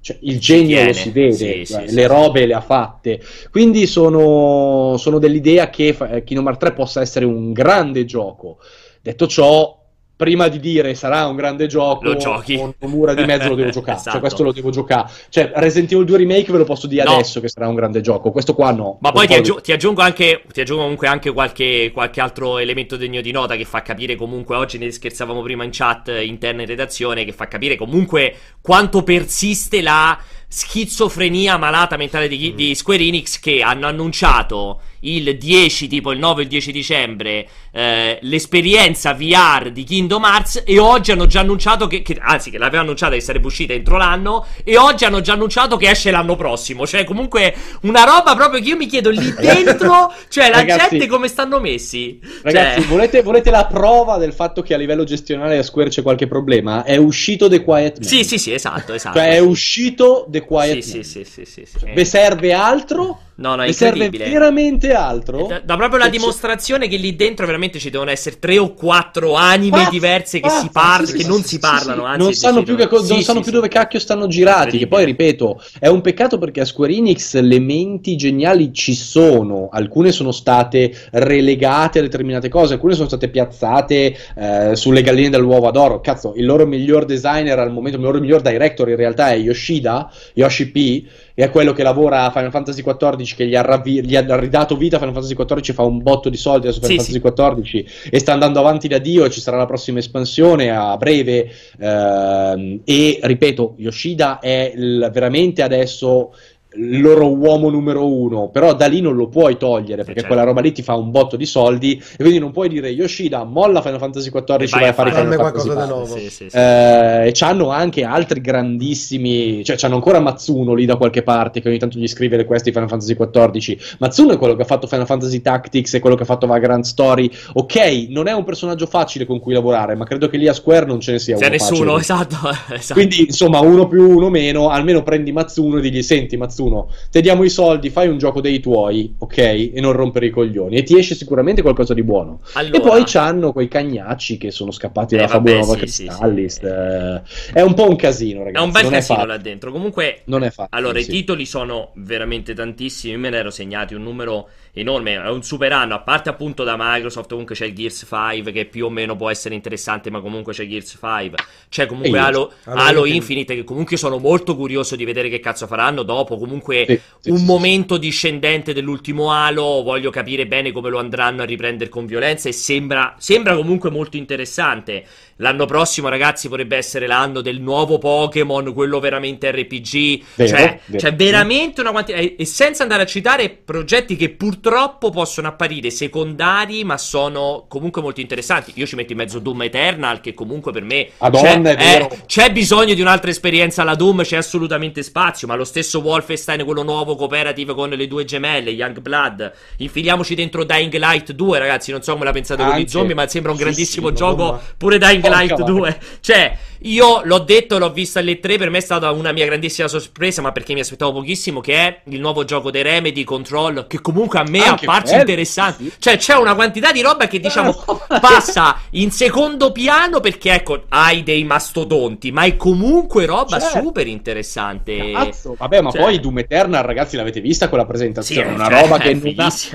cioè, il genio tiene. lo si vede, Sì, cioè, sì, le sì, robe le ha fatte. Quindi sono, sono dell'idea che eh, Kingdom Hearts 3 possa essere un grande gioco. Detto ciò, prima di dire sarà un grande gioco, Lo giochi. con Nomura di mezzo lo devo giocare. Esatto. Cioè, questo lo devo giocare. Cioè, Resident Evil 2 Remake ve lo posso dire No. adesso che sarà un grande gioco. Questo qua no. Ma poi ti, aggiu- ti aggiungo anche, ti aggiungo comunque anche qualche, qualche altro elemento degno di nota che fa capire comunque, oggi ne scherzavamo prima in chat eh, interna in redazione, che fa capire comunque quanto persiste la schizofrenia malata mentale di, di Square Enix che hanno annunciato il 10, tipo il 9 e il 10 dicembre, eh, l'esperienza VR di Kingdom Hearts e oggi hanno già annunciato che, che- anzi che l'aveva annunciata che sarebbe uscita entro l'anno e oggi hanno già annunciato che esce l'anno prossimo, cioè comunque una roba proprio che io mi chiedo lì dentro, cioè la Ragazzi- gente come stanno messi. Ragazzi, Cioè, volete, volete la prova del fatto che a livello gestionale a Square c'è qualche problema? È uscito The Quiet Man. sì, sì, sì, esatto, esatto. Cioè è uscito The Quiet sì, Man. sì, sì, sì, sì, sì. Vi serve altro? No, no, serve veramente altro? Da, da proprio la Cioè, dimostrazione che lì dentro veramente ci devono essere tre o quattro anime Pazzi, diverse che pazzi, si parlano, sì, che sì, non sì, si parlano, anzi non sanno, più, che non sanno più dove cacchio stanno girati. Che poi, ripeto, è un peccato perché a Square Enix le menti geniali ci sono. Alcune sono state relegate a determinate cose, alcune sono state piazzate eh, sulle galline dell'uovo d'oro. Cazzo, il loro miglior designer al momento, il loro miglior director in realtà è Yoshida, Yoshi P, e è quello che lavora a Final Fantasy XIV, che gli ha, ravvi- gli ha ridato vita Final Fantasy XIV, fa un botto di soldi adesso Final Sì, Fantasy XIV e sta andando avanti da Dio ci sarà la prossima espansione a breve. ehm, e ripeto, Yoshida è il- veramente adesso il loro uomo numero uno, però da lì non lo puoi togliere perché certo. quella roba lì ti fa un botto di soldi e quindi non puoi dire Yoshida molla Final Fantasy XIV E e vai a fare Final Fantasy qualcosa di VI. nuovo. Sì, sì, sì. Eh, e c'hanno anche altri grandissimi, cioè c'hanno ancora Matsuno lì da qualche parte che ogni tanto gli scrive le quest di Final Fantasy XIV. Matsuno è quello che ha fatto Final Fantasy Tactics, è quello che ha fatto Vagrant Story. Ok, non è un personaggio facile con cui lavorare, ma credo che lì a Square non ce ne sia C'è uno nessuno, facile. esatto, esatto. Quindi, insomma, uno più uno meno, almeno prendi Matsuno e digli: Senti, Matsuno, nessuno. Te diamo i soldi, fai un gioco dei tuoi, ok? E non rompere i coglioni. E ti esce sicuramente qualcosa di buono. Allora- E poi c'hanno quei cagnacci che sono scappati Eh, dalla vabbè, fabulosa sì, sì, Cristallis. sì. eh, È un po' un casino, È ragazzi. un bel non casino è là dentro. Comunque, Non è facile. allora, i sì. titoli sono veramente tantissimi. Me ne ero segnati un numero enorme. È un super anno. A parte appunto da Microsoft, comunque c'è il Gears 5 che più o meno può essere interessante, ma comunque c'è Gears 5. C'è comunque. Halo, Halo. Infinite, che comunque sono molto curioso di vedere che cazzo faranno dopo. Comunque, Sì, sì, un sì, momento discendente dell'ultimo Halo. Voglio capire bene come lo andranno a riprendere con violenza. E sembra, sembra comunque molto interessante. L'anno prossimo, ragazzi, potrebbe essere l'anno del nuovo Pokémon, quello veramente RPG. Vero, cioè, vero. c'è veramente una quantità. E senza andare a citare progetti che purtroppo possono apparire secondari, ma sono comunque molto interessanti. Io ci metto in mezzo Doom Eternal, che comunque per me. Madonna, c'è, è vero. eh, c'è bisogno di un'altra esperienza alla Doom, c'è assolutamente spazio. Ma lo stesso Wolfenstein, quello nuovo cooperative con le due gemelle, Young Blood. Infiliamoci dentro Dying Light 2, ragazzi. Non so come la pensate con gli Anche. zombie, ma sembra un Sì, grandissimo sì, gioco. bomba. Pure Dying Light vacca. 2. Cioè, io l'ho detto, l'ho visto alle 3, per me è stata una mia grandissima sorpresa, ma perché mi aspettavo pochissimo, che è il nuovo gioco dei Remedy, Control, che comunque a me è Anche apparso interessante. sì. Cioè, c'è una quantità di roba che, diciamo, passa in secondo piano perché, ecco, hai dei mastodonti, ma è comunque roba Certo. super interessante. Cazzo, vabbè, ma Cioè- poi Doom Eternal, ragazzi, l'avete vista quella presentazione? Sì, una cioè, roba che è non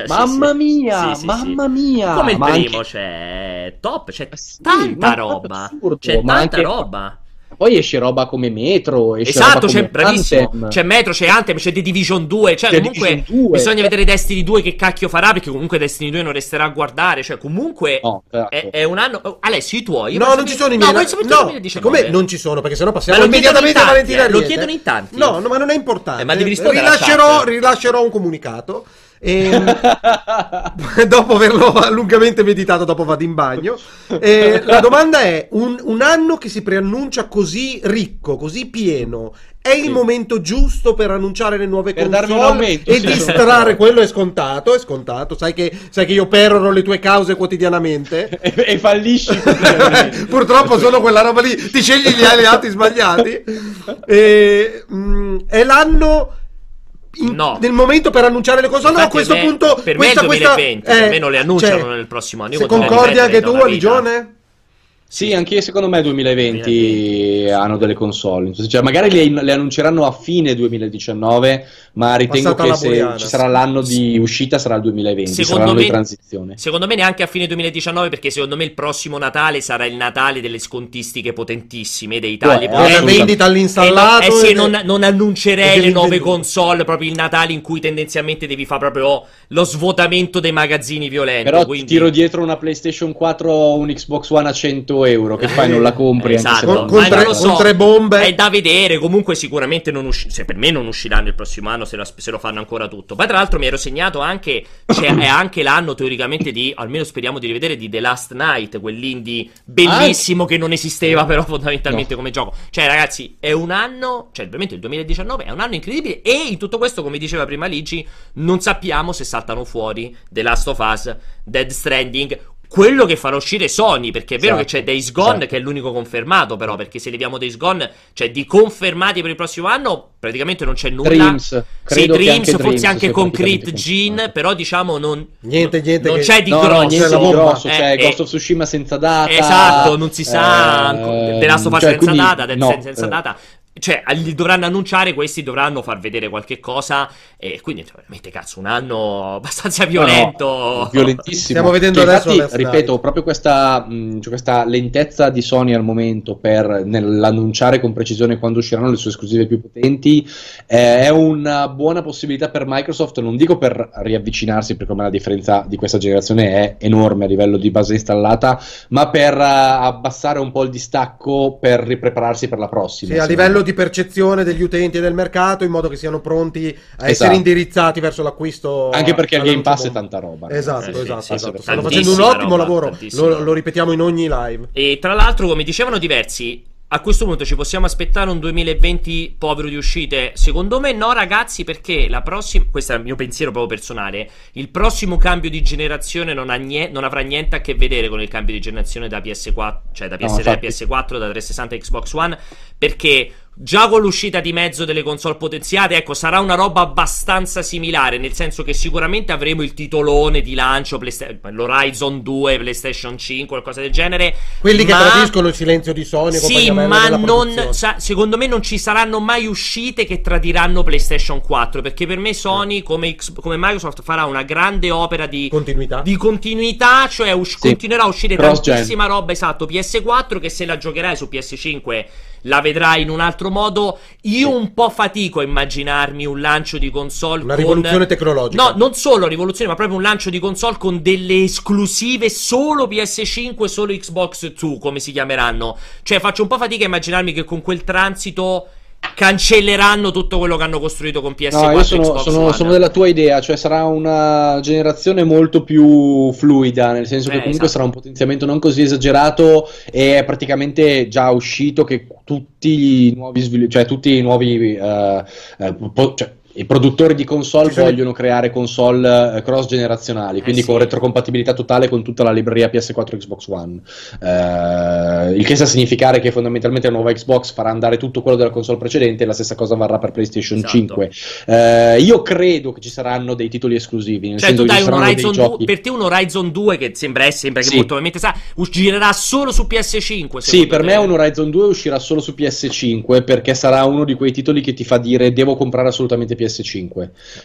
Mamma sì. mia, Sì, mamma sì. mia. Come il ma primo, anche- c'è top, c'è Sì, tanta ma è roba. assurdo, C'è ma tanta anche- roba. Poi esce roba come Metro, esce Esatto, roba c'è come bravissimo. Anthem. C'è Metro, c'è Anthem, c'è The Division 2. Cioè, C'è comunque Division 2. bisogna vedere Destiny 2 che cacchio farà. Perché comunque Destiny 2 non resterà a guardare. Cioè, comunque No, esatto. è, è un anno. Alessio, i tuoi? No, non ci sono i No, miei. il No, 2019. come non ci sono? Perché sennò passiamo immediatamente a Valentina eh, lo chiedono in tanti. No, no, ma non è importante. Eh, ma devi rispondere rilascerò, rilascerò un comunicato. E dopo averlo lungamente meditato, dopo vado in bagno. E la domanda è: un, un anno che si preannuncia così ricco, così pieno, è il Sì. momento giusto per annunciare le nuove Per console aumento, e sì. distrarre quello è scontato, è scontato. Sai che, sai che io peroro le tue cause quotidianamente. e, e fallisci. Purtroppo sono quella roba lì, ti scegli gli alleati sbagliati. E, mm, è l'anno. In- No. Nel momento per annunciare le console, no, a Infatti, questo me- punto. per me questa, è il questa- 2020, per me non le annunciano cioè, nel prossimo anno. Io Se concordi anche tu. Aligione? Sì, anche io, secondo me 2020, 2020. hanno delle console. Cioè, magari le, le annunceranno a fine 2019, ma ritengo Passata che se Buriana. ci sarà l'anno di uscita sarà il 2020, sarà Secondo l'anno me- di transizione. Secondo me neanche a fine 2019, perché secondo me il prossimo Natale sarà il Natale delle scontistiche potentissime dei tagli Beh, potenti. vendita Eh, no, all'installato. eh sì, non, non annuncerei le nuove console proprio il Natale in cui tendenzialmente devi fare proprio lo svuotamento dei magazzini violenti. Però quindi... ti tiro dietro una PlayStation 4 o un Xbox One a 100 euro. Che fai? Non la compri anche se Esatto, Con- con tre- non lo so. con tre bombe. È da vedere. Comunque, sicuramente non usci- se per me non usciranno il prossimo anno se lo, se lo fanno ancora tutto. Poi, tra l'altro, mi ero segnato anche. Cioè, è anche l'anno teoricamente di. Almeno speriamo di rivedere di The Last Night, quell'indie bellissimo che non esisteva, però fondamentalmente No. come gioco. Cioè, ragazzi, è un anno. Cioè, ovviamente il 2019 è un anno incredibile. E in tutto questo, come diceva prima Ligi, non sappiamo se saltano fuori The Last of Us, Dead Stranding. Quello che farà uscire Sony, perché è vero Esatto, che c'è Days Gone, esatto. che è l'unico confermato, però, perché se leviamo Days Gone, cioè di confermati per il prossimo anno, praticamente non c'è nulla. Dreams, Sì, Dreams, anche forse Dreams anche Concrete Gene, però diciamo non, Niente, niente. non che- c'è di No, grosso. no, niente di grosso, Eh, cioè eh, Ghost of Tsushima senza data. Esatto, non si sa. ehm, The Last of Us cioè, senza quindi, data, Dead no, senza eh, data. Cioè, li dovranno annunciare, questi dovranno far vedere qualche cosa. E quindi, veramente, cazzo, un anno abbastanza no, violento. no, violentissimo. Stiamo vedendo Cioè, adesso infatti, ripeto, proprio questa, mh, cioè questa lentezza di Sony al momento per nell'annunciare con precisione quando usciranno le sue esclusive più potenti eh, è una buona possibilità per Microsoft, non dico per riavvicinarsi, perché ormai la differenza di questa generazione è enorme a livello di base installata, ma per eh, abbassare un po' il distacco per riprepararsi per la prossima. Sì, a livello me. Di percezione degli utenti e del mercato, in modo che siano pronti a essere Esatto. indirizzati verso l'acquisto. Anche perché il Game Pass è tanta roba. Esatto, Eh, sì, esatto, sì, esatto. Stanno facendo un ottimo roba, lavoro. Lo, lo ripetiamo in ogni live. E tra l'altro, come dicevano diversi, a questo punto ci possiamo aspettare un 2020 povero di uscite? Secondo me no, ragazzi, perché la prossima. Questo è il mio pensiero proprio personale. Il prossimo cambio di generazione non, ha nie- non avrà niente a che vedere con il cambio di generazione da PS4, cioè da No, PS3 a infatti. PS4, da 360 a Xbox One, perché già con l'uscita di mezzo delle console potenziate, ecco, sarà una roba abbastanza similare, nel senso che sicuramente avremo il titolone di lancio, Playsta- l'Horizon 2, PlayStation 5, qualcosa del genere. Quelli che ma- tradiscono il silenzio di Sony. Sì, ma non, sa- secondo me non ci saranno mai uscite che tradiranno PlayStation 4, perché per me Sony, come, X- come Microsoft, farà una grande opera di Continuità. di continuità, cioè us- Sì. continuerà a uscire Cross-gen. tantissima roba, esatto, PS4 che se la giocherai su PS5 la vedrai in un altro modo. Io un po' fatico a immaginarmi un lancio di console Una con- rivoluzione tecnologica. No, non solo rivoluzione, ma proprio un lancio di console con delle esclusive solo PS5 e solo Xbox 2, come si chiameranno. Cioè, faccio un po' fatica a immaginarmi che con quel transito cancelleranno tutto quello che hanno costruito con PS4 No, io sono, Xbox sono- sono della tua idea, cioè sarà una generazione molto più fluida, nel senso che Eh, comunque esatto. sarà un potenziamento non così esagerato e è praticamente già uscito che tutti i nuovi sviluppi, cioè tutti i nuovi eh, eh, po- cioè, i produttori di console sono- vogliono creare console eh, cross generazionali, quindi Eh, sì. con retrocompatibilità totale con tutta la libreria PS4 e Xbox One. Eh, il che sta a significare che fondamentalmente la nuova Xbox farà andare tutto quello della console precedente e la stessa cosa varrà per PlayStation Esatto. 5. Eh, io credo che ci saranno dei titoli esclusivi. Nel Cioè, senso tu dai un Horizon dei 2, giochi. per te un Horizon 2 che sembra, eh, sembra che Sì. molto probabilmente sa, girerà solo su PS5. Sì, per te? me un Horizon 2 uscirà solo su PS5 perché sarà uno di quei titoli che ti fa dire devo comprare assolutamente PS5.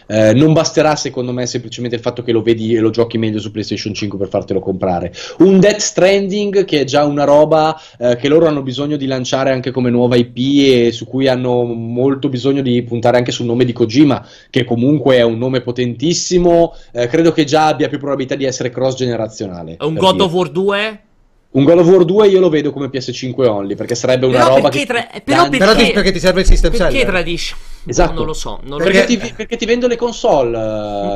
Eh, non basterà secondo me semplicemente il fatto che lo vedi e lo giochi meglio su PlayStation 5 per fartelo comprare. Un Death Stranding che è già una roba eh, che loro hanno bisogno di lanciare anche come nuova IP e su cui hanno molto bisogno di puntare anche sul nome di Kojima che comunque è un nome potentissimo, eh, credo che già abbia più probabilità di essere cross generazionale. Un God dire. of War 2? Un God of War 2 io lo vedo come PS5 only perché sarebbe una Però roba perché che tra- però tanti- Però Perché- ti- perché ti serve il system Perché seller. tradisci? Esatto. Non lo so. Non lo perché, Perché- ti, perché ti vendo le console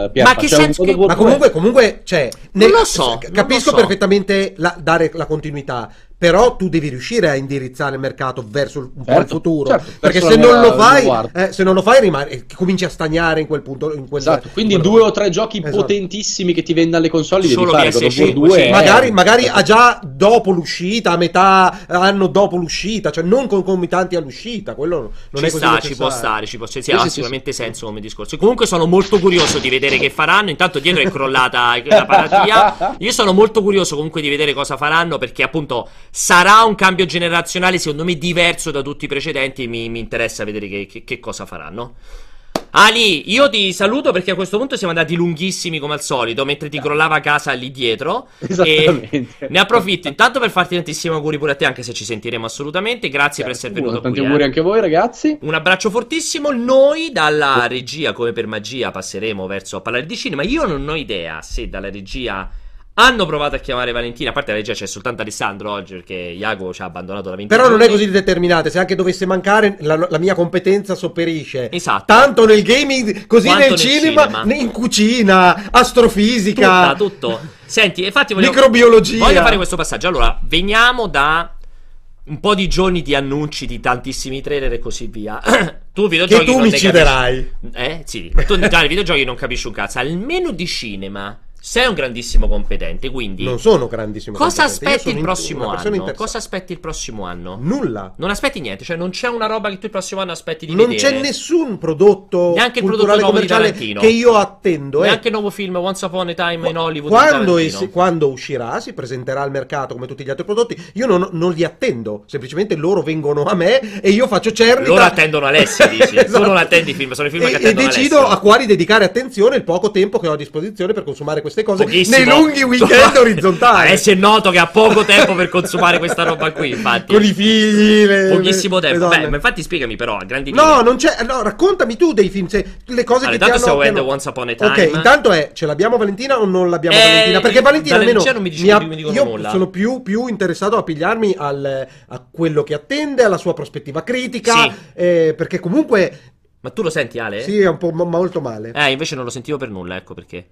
eh, Pierpa. Ma che Cioè, senso che- Ma 2 comunque, comunque, cioè, Non lo so, capisco lo so. perfettamente la- dare la continuità, però tu devi riuscire a indirizzare il mercato verso il, un po' il Certo, futuro. certo, perché se la non lo nuova- fai, eh, se non lo fai, rimane, eh, cominci a stagnare in quel punto. In quel, Esatto, quindi in quel- due o tre giochi Esatto. potentissimi che ti vendano le console Solo devi fare. PS5, 2 sì. Magari, magari ha già dopo l'uscita, a metà anno dopo l'uscita, cioè non concomitanti all'uscita. Quello non ci è così sta, ci può stare, ci può sì, Sì, ha sì, sì, sicuramente senso come discorso. Comunque sono molto curioso di vedere che faranno. Intanto dietro è crollata la paratia. Io sono molto curioso comunque di vedere cosa faranno perché appunto sarà un cambio generazionale secondo me diverso da tutti i precedenti e mi, mi interessa vedere che, che- che cosa faranno. Ali, io ti saluto perché a questo punto siamo andati lunghissimi come al solito, mentre ti crollava casa lì dietro. Esattamente. Ne approfitto intanto per farti tantissimi auguri pure a te, anche se ci sentiremo assolutamente. Grazie per essere venuto Tanti qui. auguri eh. anche a voi ragazzi. Un abbraccio fortissimo. Noi dalla regia, come per magia, passeremo verso a parlare di cinema. Io non ho idea se dalla regia hanno provato a chiamare Valentina. A parte la regia c'è soltanto Alessandro oggi perché Iago ci ha abbandonato da 20 Però non è così determinante, se anche dovesse mancare la, la mia competenza sopperisce. Esatto. Tanto nel gaming, così Quanto nel nel cinema, cinema. in cucina, astrofisica, Tutto, tutto. Senti, infatti voglio, microbiologia. voglio fare questo passaggio. Allora, veniamo da un po' di giorni di annunci di tantissimi trailer e così via. tu videogiochi Che tu mi ucciderai. capisci- Eh, sì. Tu già nei videogiochi non capisci un cazzo. Almeno di cinema sei un grandissimo competente, quindi Non sono grandissimo. Cosa competente, aspetti il prossimo anno? Cosa aspetti il prossimo anno? Nulla. Non aspetti niente, cioè non c'è una roba che tu il prossimo anno aspetti di Non vedere. c'è nessun prodotto Neanche il prodotto nuovo di Tarantino. che io attendo. eh. Neanche il nuovo film Once Upon a Time in Hollywood. Quando, es- quando uscirà, si presenterà al mercato come tutti gli altri prodotti. Io non, non li attendo, semplicemente loro vengono a me e io faccio cernita. Loro attendono Alessia, dici. Tu Esatto. non attendi i film, sono i film e, che e attendono decido Alessia. a quali dedicare attenzione il poco tempo che ho a disposizione per consumare queste cose Pochissimo. nei lunghi weekend orizzontali. Alessia è noto che ha poco tempo per consumare questa roba qui, infatti. Con i figli, le- Pochissimo le- tempo. le. Beh, ma infatti spiegami però, a grandi linee. No, non c'è. No, raccontami tu dei film. Se, le cose Allora, che ti intanto hanno. stiamo vedendo hanno- Once Upon a Time. Ok, intanto è ce l'abbiamo Valentina o non l'abbiamo Eh, Valentina? Perché Valentina almeno regie non mi dicono- mi ha- mi io nulla. sono più, più interessato a pigliarmi al- a quello che attende, alla sua prospettiva critica. Sì. eh, perché comunque Ma tu lo senti, Ale? sì, è un po' ma- molto male. Eh, invece non lo sentivo per nulla, ecco perché.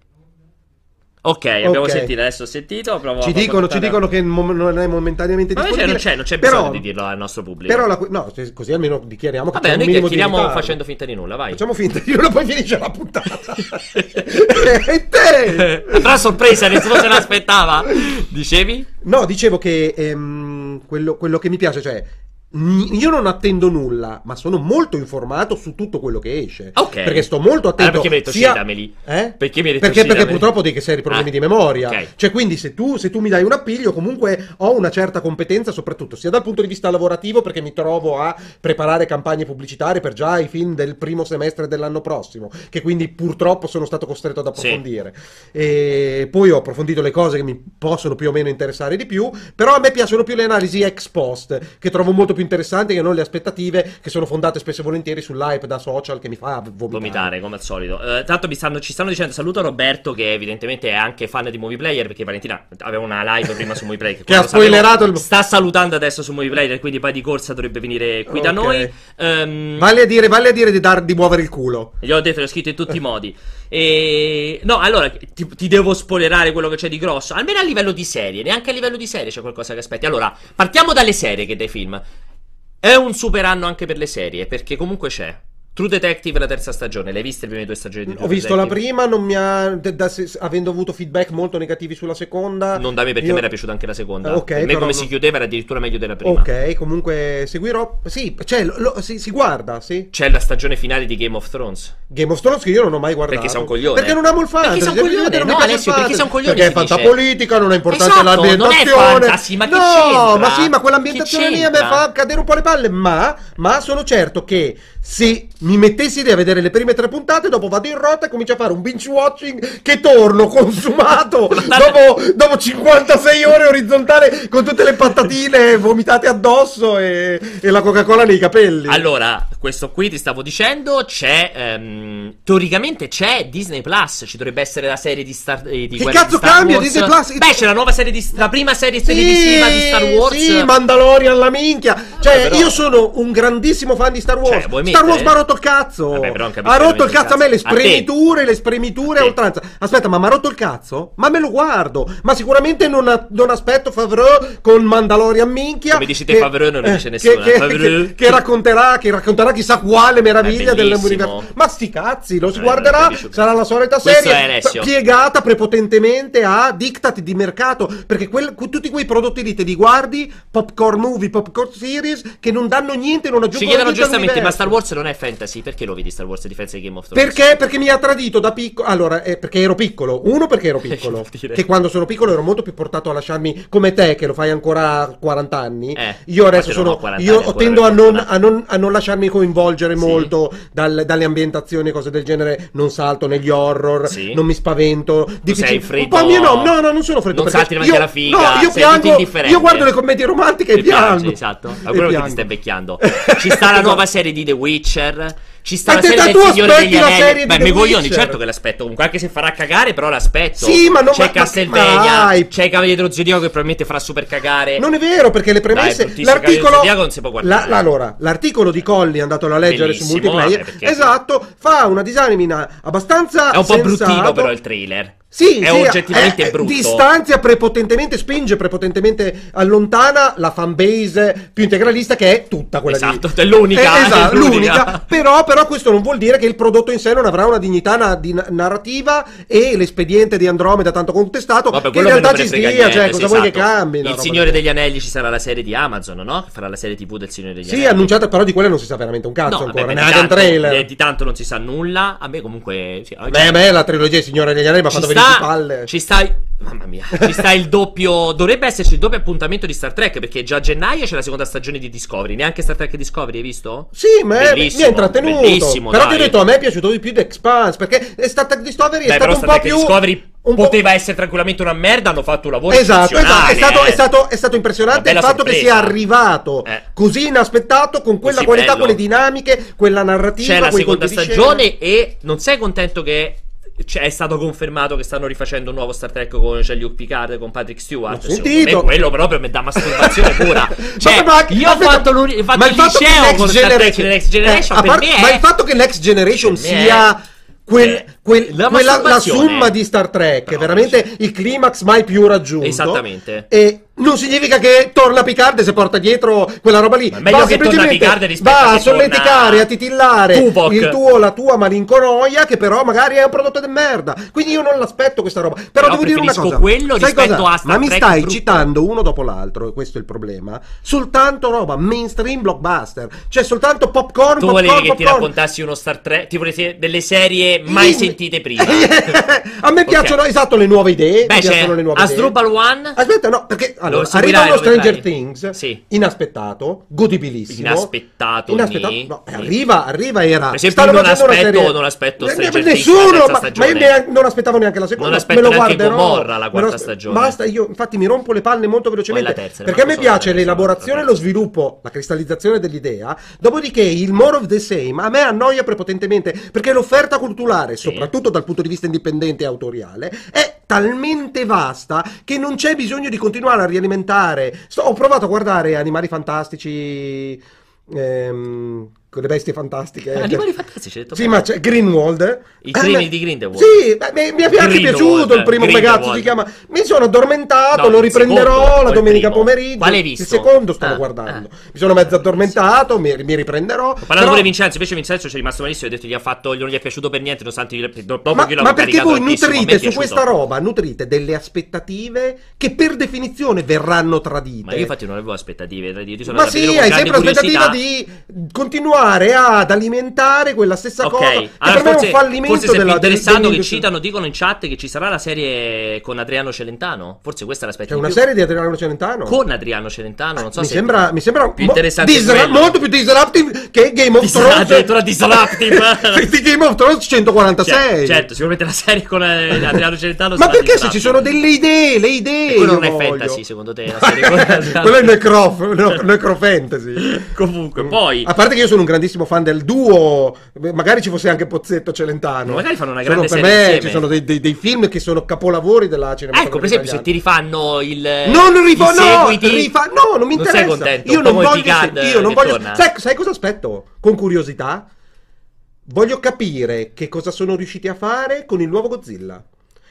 Ok, abbiamo Ok. sentito, adesso ho sentito. Ci dicono, ci dicono che non è momentaneamente Ma disponibile. non c'è, non c'è però, bisogno di dirlo al nostro pubblico. Però la, no, così almeno dichiariamo che Vabbè, c'è un noi chiacchieriamo ritardo. facendo finta di nulla, vai. Facciamo finta di nulla, poi finisce la puntata. e te? Però sorpresa, nessuno se l'aspettava. Dicevi? No, dicevo che ehm, quello, quello che mi piace, cioè, Io non attendo nulla, ma sono molto informato su tutto quello che esce. Ok. Perché sto molto attento. Allora perché mi hai detto sia- citameli? Eh? Perché mi hai detto Perché, perché purtroppo ho dei seri problemi Ah, di memoria. ok. Cioè, quindi se tu, se tu mi dai un appiglio, comunque ho una certa competenza, soprattutto sia dal punto di vista lavorativo, perché mi trovo a preparare campagne pubblicitarie per già i film del primo semestre dell'anno prossimo, che quindi purtroppo sono stato costretto ad Sì. approfondire. E poi ho approfondito le cose che mi possono più o meno interessare di più, però a me piacciono più le analisi ex post, che trovo molto più interessanti che non le aspettative, che sono fondate spesso e volentieri sull'hype da social che mi fa vomitare. Vomitare come al solito. Eh, tanto mi stanno- ci stanno dicendo saluto Roberto che evidentemente è anche fan di Movie Player perché Valentina aveva una live prima su Movie Player Che ha come lo sapevo, spoilerato il- sta salutando adesso su Movie Player quindi poi di corsa dovrebbe venire qui da Ok. noi. Ehm, Vale a dire, vale a dire di, dar, di muovere il culo. Gli ho detto, l'ho scritto in tutti i modi. E... No, allora ti, ti devo spoilerare quello che c'è di grosso. Almeno a livello di serie, neanche a livello di serie c'è qualcosa che aspetti. Allora, partiamo dalle serie che dai film. È un super anno anche per le serie, perché comunque c'è. True Detective la terza stagione, l'hai vista le prime due stagioni di True Ho visto la Detective? prima, non mi ha, da- da- se- avendo avuto feedback molto negativi sulla seconda. Non da me perché io- mi era piaciuta anche la seconda. Ok, per me come non- si chiudeva era addirittura meglio della prima. Ok, comunque seguirò. Sì, cioè, lo- lo- si, si guarda, sì. C'è la stagione finale di Game of Thrones. Game of Thrones che io non ho mai guardato. Perché sei un coglione. Perché non amo il fantasy. Perché sei un coglione. No, Alessio, perché sei un coglione, Perché è fantapolitica, non è importante Esatto, l'ambientazione. non è fantasy, ma che no, c'entra? ma sì, ma quell'ambientazione lì a me fa cadere un po' le palle. Ma, ma sono certo che se mi mettessi lì a vedere le prime tre puntate, dopo vado in rotta e comincio a fare un binge watching che torno consumato dopo, dopo 56 ore orizzontale con tutte le patatine vomitate addosso e, e la Coca-Cola nei capelli. Allora, questo qui ti stavo dicendo, c'è ehm, teoricamente c'è Disney Plus, ci dovrebbe essere la serie di Star eh, di Che Guerra cazzo di Star cambia Wars. Disney Plus? Beh, c'è la nuova serie di la prima serie televisiva di Star Wars. Sì, Mandalorian la minchia. Cioè, però- io sono un grandissimo fan di Star Wars. Cioè, Star Wars mi ha rotto il cazzo. Vabbè, ha rotto il cazzo a me, le spremiture, le spremiture a oltranza. Aspetta, ma mi ha rotto il cazzo? Ma me lo guardo. Ma sicuramente non, a- non aspetto Favreau con Mandalorian minchia. Come dici te, Favreau non lo dice eh, nessuno, Che, che- che- che racconterà, che racconterà chissà quale meraviglia dell'universo. Ma sti cazzi, lo si Eh, guarderà. non capisco. Sarà la solita serie piegata prepotentemente a diktat di mercato. Perché quel- que- tutti quei prodotti lì te li guardi, popcorn movie, popcorn series, che non danno niente, non aggiungono Ci chiedono niente giustamente, ma. Star Wars non è fantasy, perché lo vedi Star Wars a differenza di Game of Thrones? Perché? Perché mi ha tradito da piccolo. Allora, eh, perché ero piccolo. Uno, perché ero piccolo. Che quando sono piccolo ero molto più portato a lasciarmi come te, che lo fai ancora a 40 anni. Eh, io adesso sono. ho 40 Io tendo a non, a, non, a non lasciarmi coinvolgere Sì. molto dal- dalle ambientazioni e cose del genere. Non salto negli horror, Sì. non mi spavento. Difficil- sei freddo? Un po' mio no, no, no, non sono freddo. Non salti davanti io- alla figa, No, io piango. Io guardo le commedie romantiche e piace, piango. esatto. E Ma quello che ti stai invecchiando. Ci sta la nuova serie di The Witcher. Ci sta Ma la serie del Signore degli Anelli. Beh, mi coglioni, certo che l'aspetto. Comunque, anche se farà cagare, però l'aspetto. Sì, ma non- C'è ma- ma- Castelvegna. dai. C'è Cavaliere dello Zodiaco che probabilmente farà super cagare. Non è vero, perché le premesse. Dai, l'articolo. Non si può guardare. la- allora, l'articolo di Colli, andatelo a leggere su multiplayer. vabbè, Esatto, fa una disamina abbastanza. È un po' bruttino, però, il trailer. Sì, è sì, oggettivamente eh, brutto. Distanzia prepotentemente, spinge prepotentemente allontana la fanbase più integralista che è tutta quella Esatto, di... è l'unica, Eh, esatto, è l'unica. l'unica. Però, però questo non vuol dire che il prodotto in sé non avrà una dignità na- di na- narrativa e l'espediente di Andromeda tanto contestato Vabbè, che in realtà ci frega stia, niente, cioè sì, cosa vuoi che esatto. cambi? Il Signore degli Anelli ci sarà la serie di Amazon, no? Che farà la serie TV del Signore degli Sì, Anelli. annunciata, però di quella non si sa veramente un cazzo No, ancora, vabbè, neanche un trailer. eh, Di tanto non si sa nulla. A me comunque... Sì, Beh, a me la trilogia Signore degli Anelli mi ha fatto venire di palle. ci sta, mamma mia, ci sta il doppio. Dovrebbe esserci il doppio appuntamento di Star Trek. Perché già a gennaio c'è la seconda stagione di Discovery. Neanche Star Trek Discovery, hai visto? Sì, ma è- mi ha intrattenuto. bellissimo, però dai. ti ho detto, a me è piaciuto di più The Expanse, perché è stata Discovery è Beh, stato Star un po' Trek più... Discovery poteva essere tranquillamente una merda. Hanno fatto un lavoro Esatto, esatto, è stato, eh. è stato- è stato impressionante il fatto che sorpresa. sia arrivato Eh. così inaspettato con quella Così qualità, bello. quelle dinamiche, quella narrativa, C'è la seconda stagione e non sei contento che c'è- è stato confermato che stanno rifacendo un nuovo Star Trek con Jean-Luc Picard con Patrick Stewart. Secondo sentito. me quello proprio mi dà masturbazione pura. Cioè, Ma- ma- io ho fatto, l'uni- ho fatto ma il fatto che liceo Next con Star Trek The Next Generation eh, par- è... Ma il fatto che Next Generation sia... Quel, eh, quel- la quella, la somma di Star Trek, Però, veramente il climax mai più raggiunto. Esattamente. E non significa che torna Picard e se porta dietro quella roba lì. Ma meglio Va che torna Picard rispetto va a a che torna solleticare, a titillare Tuvok. il tuo, la tua malinconoia, che però magari è un prodotto di merda. Quindi io non l'aspetto questa roba. Però, Però devo dire una cosa. quello Sai rispetto cosa? a Star Ma mi stai brutto. citando uno dopo l'altro, e questo è il problema. Soltanto roba mainstream blockbuster. Cioè soltanto popcorn, Tu popcorn, volevi che ti popcorn. raccontassi uno Star Trek, ti volevi delle serie mai Io- sentite prima. a me Ok. piacciono esatto le nuove idee. Beh, mi piacciono le nuove idee. Asdrubal One. Aspetta, no, perché allora, arriva uno Stranger. Things Sì. inaspettato, godibilissimo. Inaspettato, Inaspettato. No, arriva, arriva era. Per esempio, non aspetto- serie- non aspetto Stranger Nessuno, ma, ma io neanche- non aspettavo neanche la seconda. Non aspetto me lo neanche guarderò. Gomorra la quarta stagione. Basta, io infatti mi rompo le palle molto velocemente. Terza, perché a me piace l'elaborazione, la lo sviluppo, la cristallizzazione dell'idea. Dopodiché il more of the same a me annoia prepotentemente perché l'offerta culturale, Sì. soprattutto dal punto di vista indipendente e autoriale, è talmente vasta che non c'è bisogno di continuare a rialimentare. Sto- ho provato a guardare Animali Fantastici. Ehm, con le bestie fantastiche. Animali fantastici, hai detto Sì, bene. ma c'è Greenwald. I Eh, crimini beh, di Grindelwald. Sì, beh, mi, mi è anche piaciuto il primo cazzo si chiama. Mi sono addormentato, No, lo riprenderò secondo, la domenica primo? pomeriggio. Quale hai visto? Il secondo stavo Ah, guardando. ah. Mi sono mezzo addormentato, mi, mi riprenderò. Ho parlato però- pure Vincenzo, invece Vincenzo ci è rimasto malissimo, ha detto gli ha fatto, non gli è piaciuto per niente, nonostante io- dopo Ma, che io ma perché voi nutrite su questa roba, nutrite delle aspettative che per definizione verranno tradite. Ma io infatti non avevo aspettative, io sono Ma sì, hai sempre curiosità. di continuare ad alimentare quella stessa Ok, cosa. Che allora per me è forse, un fallimento forse sei della, del- interessato che dell'industria. citano, dicono in chat che ci sarà la serie con Adriano Celentano. Forse questa è l'aspetto C'è una più. serie di Adriano Celentano. con Adriano Celentano, non so mi, se sembra, mi sembra più interessante disra- molto più disruptive che Game of Disra- Thrones. addirittura disruptive. di Game of Thrones 146. Cioè, certo, sicuramente la serie con eh, Adriano Celentano Ma perché se ci sono delle idee, le idee. E quello non è voglio. fantasy, secondo te, la serie con Adriano Quello è necrof, no, necrofantasy. Comunque, poi A parte che io sono un grandissimo fan del duo, magari ci fosse anche Pozzetto Celentano. Magari fanno una Sono- grande per serie me insieme. ci sono dei, dei- dei film che sono capolavori della cinematografia. Ecco, per esempio, se ti italiana. rifanno il Non rifa- no, rifa- no, non mi Non interessa. sei contento? Io non voglio, Picard, io non voglio sai, sai cosa aspetto? Con curiosità. Voglio capire che cosa sono riusciti a fare con il nuovo Godzilla.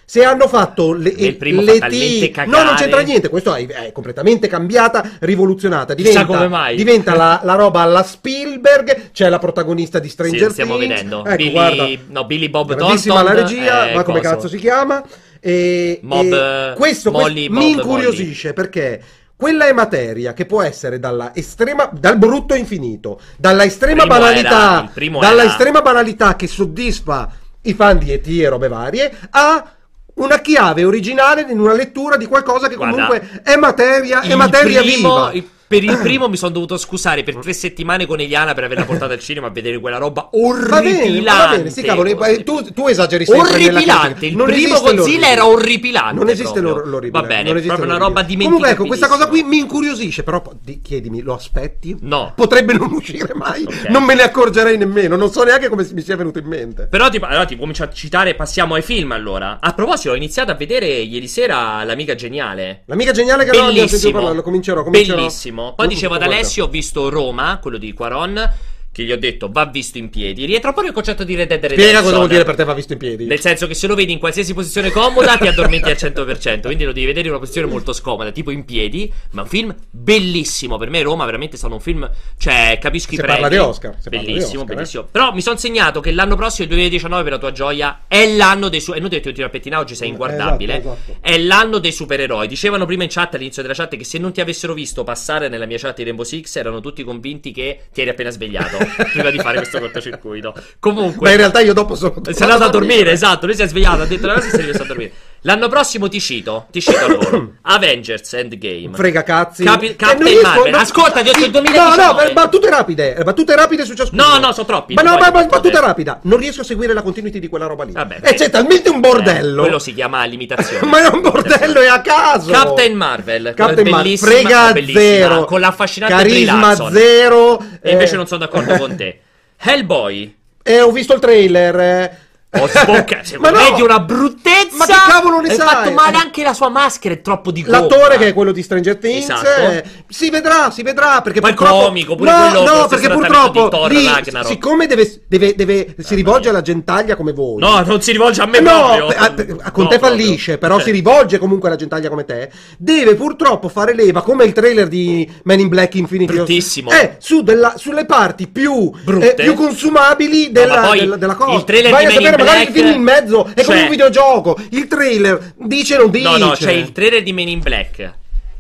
Se hanno fatto le, Il primo le T- cagare. No, non c'entra niente. Questo è, è completamente cambiata, rivoluzionata. Diventa, come mai. diventa la, la roba alla Spielberg. C'è la protagonista di Sì, Stranger stiamo Things. vedendo. Ecco, Billy, guarda. no, Billy Bob Thornton. la regia, eh, ma come coso. cazzo si chiama? E, Mob, e questo, Molly, questo Bob, mi incuriosisce perché quella è materia che può essere dalla estrema, dal brutto infinito, dalla estrema Primo banalità, era- dalla era- estrema banalità che soddisfa i fan di E.T. e robe varie, a una chiave originale in una lettura di qualcosa che Guarda, comunque è materia, è materia primo- viva. il- per il primo mi sono dovuto scusare per tre settimane con Eliana per averla portata al cinema a vedere quella roba Va bene, orripilante. va bene, sì, cavolo, eh, tu, tu esageri sempre Orripilante, il Non primo Godzilla era orripilante. Non esiste l'or- l'orribile. Va bene, non proprio una roba Comunque, ecco, questa cosa qui mi incuriosisce. Però, di- chiedimi, lo aspetti? No. Potrebbe non uscire mai. Ok. Non me ne accorgerei nemmeno. Non so neanche come mi sia venuto in mente. Però ti, allora ti comincio a citare, passiamo ai film allora. A proposito, ho iniziato a vedere ieri sera L'amica geniale. L'amica geniale che non abbiamo sentito Bellissimo. parlare, lo comincerò. comincerò. Bellissimo. Poi Lo- dicevo ad. Alessio, ho visto Roma, quello di Quaron, che gli ho detto va visto in piedi. Rientra proprio il concetto di Red Dead Redemption. Spiega cosa vuol dire per te va visto in piedi. Nel senso che se lo vedi in qualsiasi posizione comoda ti addormenti al 100%, quindi lo devi vedere in una posizione molto scomoda, tipo in piedi, ma un film bellissimo, per me Roma veramente è stato un film, cioè capisco i Si pregi. parla di Oscar, di Bellissimo, Oscar, eh. bellissimo. Però mi sono segnato che l'anno prossimo, il 2019 per la tua gioia, è l'anno dei suoi... Inutile che ti tiro a pettinare, oggi sei Eh, inguardabile. esatto, esatto. È l'anno dei supereroi. Dicevano prima in chat, all'inizio della chat, che se non ti avessero visto passare nella mia chat di Rainbow Six, erano tutti convinti che ti eri appena svegliato prima di fare questo cortocircuito. Comunque... Ma in realtà io dopo sono. Si è andato a dormire, esatto. Lui si è svegliato, ha detto la cosa e si è rimesso a dormire. L'anno prossimo ti cito, ti cito al volo. Avengers Endgame. Frega cazzi. Capi- Eh, Captain Marvel. no- Ascolta, ti ho detto il No, 2019. no, per- battute rapide. eh, Battute rapide su ciascuno. No, no, sono troppi, Ma no, ma, ma battuta rapida. Non riesco a seguire la continuity di quella roba lì. Vabbè, e c'è talmente un bordello. Eh, quello si chiama limitazione. Ma è un bordello, è a caso. Captain Marvel. Captain Marvel, frega zero. Con l'affascinante Carisma zero. E invece eh, non sono d'accordo con te. Hellboy. eh, ho visto il trailer. Eh, Ho sboccato. Secondo Ma no! una bruttezza. Ma che cavolo ne sai? fatto male anche la sua maschera, è troppo di gomma. L'attore che è quello di Stranger Things Esatto. eh, si vedrà, si vedrà perché Poi purtroppo comico, pure no, quello no, perché purtroppo Thor lì, siccome deve, deve- deve- si rivolge alla gentaglia come voi. No, non si rivolge a me No, proprio. a- a- con No, te proprio. fallisce, però Ok. si rivolge comunque alla gentaglia come te. Deve purtroppo fare leva, come il trailer di Man in Black Infinity. Bruttissimo. Eh, su della- sulle parti più, eh, più consumabili della, ma della- della cosa. il trailer Vai di a Man in sapere, magari il Black- film in mezzo è come cioè- un videogioco. Il trailer dice non dice. No, no, c'è il trailer di Men in Black.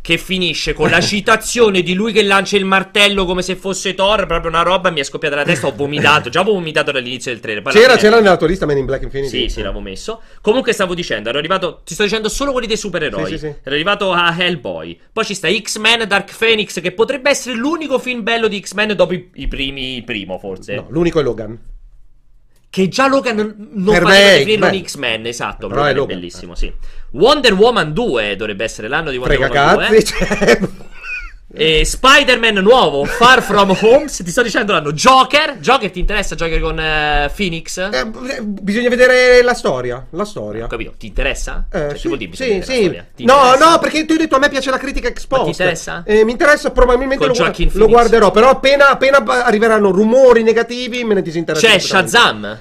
Che finisce con la citazione di lui che lancia il martello come se fosse Thor. Proprio una roba mi è scoppiata la testa. Ho vomitato. Già avevo vomitato dall'inizio del trailer. C'era, c'era nella tua lista Man in Black Infinity. Sì, sì, l'avevo messo. Comunque stavo dicendo, ero arrivato. Ti sto dicendo solo quelli dei supereroi. Sì, sì, sì. Ero arrivato a Hellboy. Poi ci sta X-Men Dark Phoenix, che potrebbe essere l'unico film bello di X-Men dopo i, i primi, primo, forse. No, l'unico è Logan. Che già Logan non Per me un X-Men. Esatto. Però Logan è Logan. bellissimo, sì. Wonder Woman 2 dovrebbe essere l'anno di Wonder Frega Woman 2. cazzi. cioè- E Spider-Man nuovo, Far From Home. Ti sto dicendo l'anno. Joker. Joker ti interessa? Joker con eh, Phoenix? Eh, eh, bisogna vedere la storia. La storia. Ho capito. Ti interessa? Eh, Cioè, sì, vuol dire sì, sì. No, interessa? no, perché tu hai detto a me piace la critica ex post. ti interessa? Eh, mi interessa, probabilmente Con lo, lo guarderò. Però appena, appena arriveranno rumori negativi, me ne disinteresso. C'è completamente. Shazam.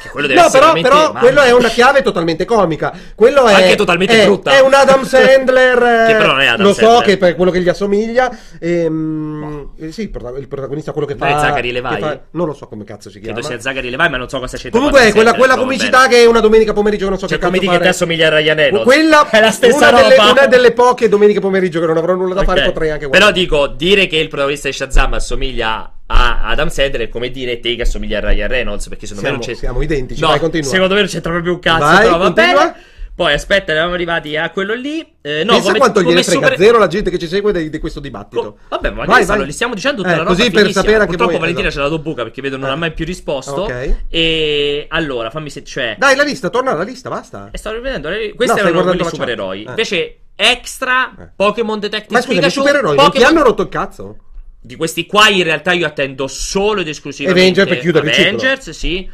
Che quello deve No, essere però, però mamma quello è una chiave totalmente comica. Quello è Anche totalmente è- brutta. È un Adam Sandler. eh, Che però non è Adam Lo so Sandler. che per quello che gli assomiglia. ehm, eh, sì, il prota- il protagonista, quello che Non è fa. Zachary Levi? che fa- non lo so come cazzo si chiama. Credo sia Zachary Levi, ma non so cosa c'entra. Comunque, è quella, quella comicità bene. che una domenica pomeriggio che non so Cioè, che cazzo dici che fare. te assomiglia a Ryan Reynolds. Quella è la stessa una delle, roba. una delle poche domeniche pomeriggio che non avrò nulla da fare, Ok. potrei anche Però guardare. dico, dire che il protagonista di Shazam assomiglia a Adam Sandler è come dire te che assomiglia a Ryan Reynolds, perché secondo Siamo- me non c'è... identici, No, vai, continua. secondo me non c'entra proprio un cazzo, Vai, però va continua. bene. Poi aspetta, eravamo arrivati a quello lì. Eh, no, Pensa come, quanto gliene frega super- zero la gente che ci segue di, di questo dibattito. Co- Vabbè, ma Vai, vai, vai. li stiamo dicendo tutta Eh, la roba così per sapere anche Purtroppo voi, Valentina esatto. ce l'ha do buca perché vedo non Eh. ha mai più risposto. Ok. E allora, fammi se cioè Dai, la lista, torna alla lista, basta. E stavo rivedendo, eh, No, questi stai erano quelli supereroi. Eh. Invece extra Eh. Pokémon Detective Ma scusa, i supereroi non ti hanno rotto il cazzo? Di questi qua in realtà io attendo solo ed esclusivamente Avenger per chiudere il ciclo. Avengers, sì.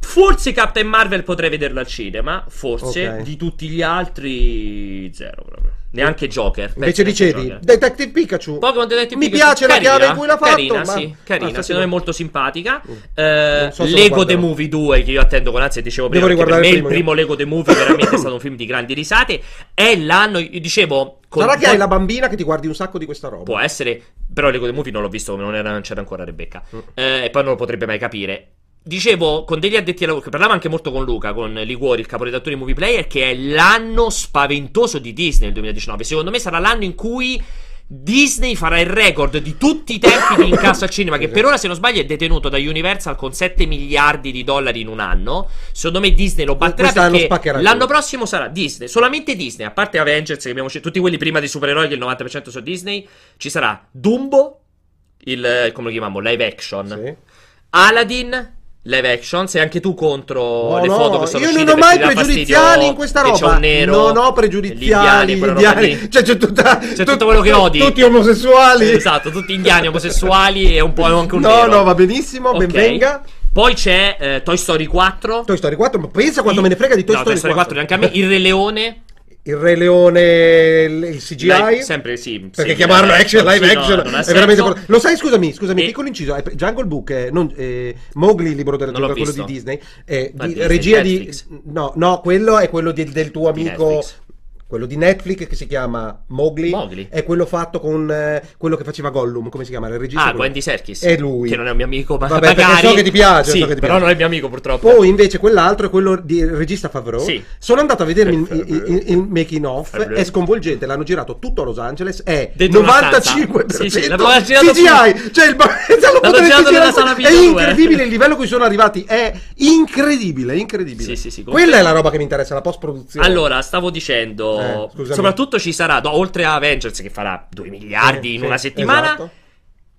Forse Captain Marvel potrei vederlo al cinema, forse. Ok. Di tutti gli altri zero proprio. Neanche Joker. Invece dicevi, Joker. Detective Pikachu. Pokémon Detective Mi Pikachu, piace la carina, chiave in cui l'ha fatto. Carina, ma- sì, carina, Basta, secondo me molto simpatica. Mm. Eh, so Lego The. Movie 2, che io attendo con ansia, dicevo prima, Devo per me il primo primo Lego The Movie veramente è stato un film di grandi risate. È l'anno, io dicevo... con- Sarà che hai la bambina che ti guardi un sacco di questa roba. Può essere, però Lego The Movie non l'ho visto, non, era- non c'era ancora Rebecca. Mm. Eh, e poi non lo potrebbe mai capire. Dicevo con degli addetti ai lavori, che parlavo anche molto con Luca, con Liguori, il caporedattore di Movie Player, che è l'anno spaventoso di Disney nel 2019. Secondo me sarà l'anno in cui Disney farà il record di tutti i tempi di incasso al cinema, che per ora, se non sbaglio, è detenuto da Universal con 7 miliardi di dollari in un anno. Secondo me Disney lo batterà perché spaccherà l'anno tutto. prossimo sarà Disney, solamente Disney, a parte Avengers, che abbiamo scelto, tutti quelli prima dei supereroi, che il 90% sono Disney, ci sarà Dumbo, il, come lo chiamiamo, live action, Sì. Aladdin, live action, sei anche tu contro No, le no, foto che sono io non ho mai pregiudiziali in questa che c'è roba. un nero, non ho pregiudiziali. indiani, roba indiani. Cioè, c'è tutta, C'è tutto quello che odi. Tutti omosessuali. Esatto, tutti indiani, omosessuali e un po' anche un No, nero. no, va benissimo, ben Ok. venga. Poi c'è eh, Toy Story 4. Toy Story 4, ma pensa quanto Il- me ne frega di Toy no, Story, Toy Story 4 neanche a me. Il Re Leone. Il Re Leone, il CGI. Live- sempre sì. Perché sì, chiamarlo live action, live sì, no, action ha è veramente. por- Lo sai, scusami, scusami, E- piccolo inciso. è- Jungle Book, eh, non, eh, Mowgli, il libro della giungla, quello di Disney. eh, Ma di- Disney, regia Netflix. di. No, no, quello è quello di- del tuo amico. Netflix. Quello di Netflix che si chiama Mowgli. Mowgli. È quello fatto con eh, quello che faceva Gollum. Come si chiama? Il regista. Ah, Wendy Serkis. È lui. Che non è un mio amico, ma Vabbè, perché magari. so che ti piace, Sì, so che ti però piace. non è mio amico purtroppo. Poi invece quell'altro è quello di regista Favreau. Sì. Sono andato a vedermi il, Favreau. il- making off, Favreau. è sconvolgente, l'hanno girato tutto a Los Angeles, è Dentro una 95% stanza. Sì, sì, CGI, cioè il è incredibile il livello a cui sono arrivati, è incredibile, incredibile. Sì, sì, sì, Quella è la roba che mi interessa, la post produzione. Allora, stavo dicendo, Eh, soprattutto ci sarà, no, oltre a Avengers che farà 2 miliardi Eh, in una settimana, esatto.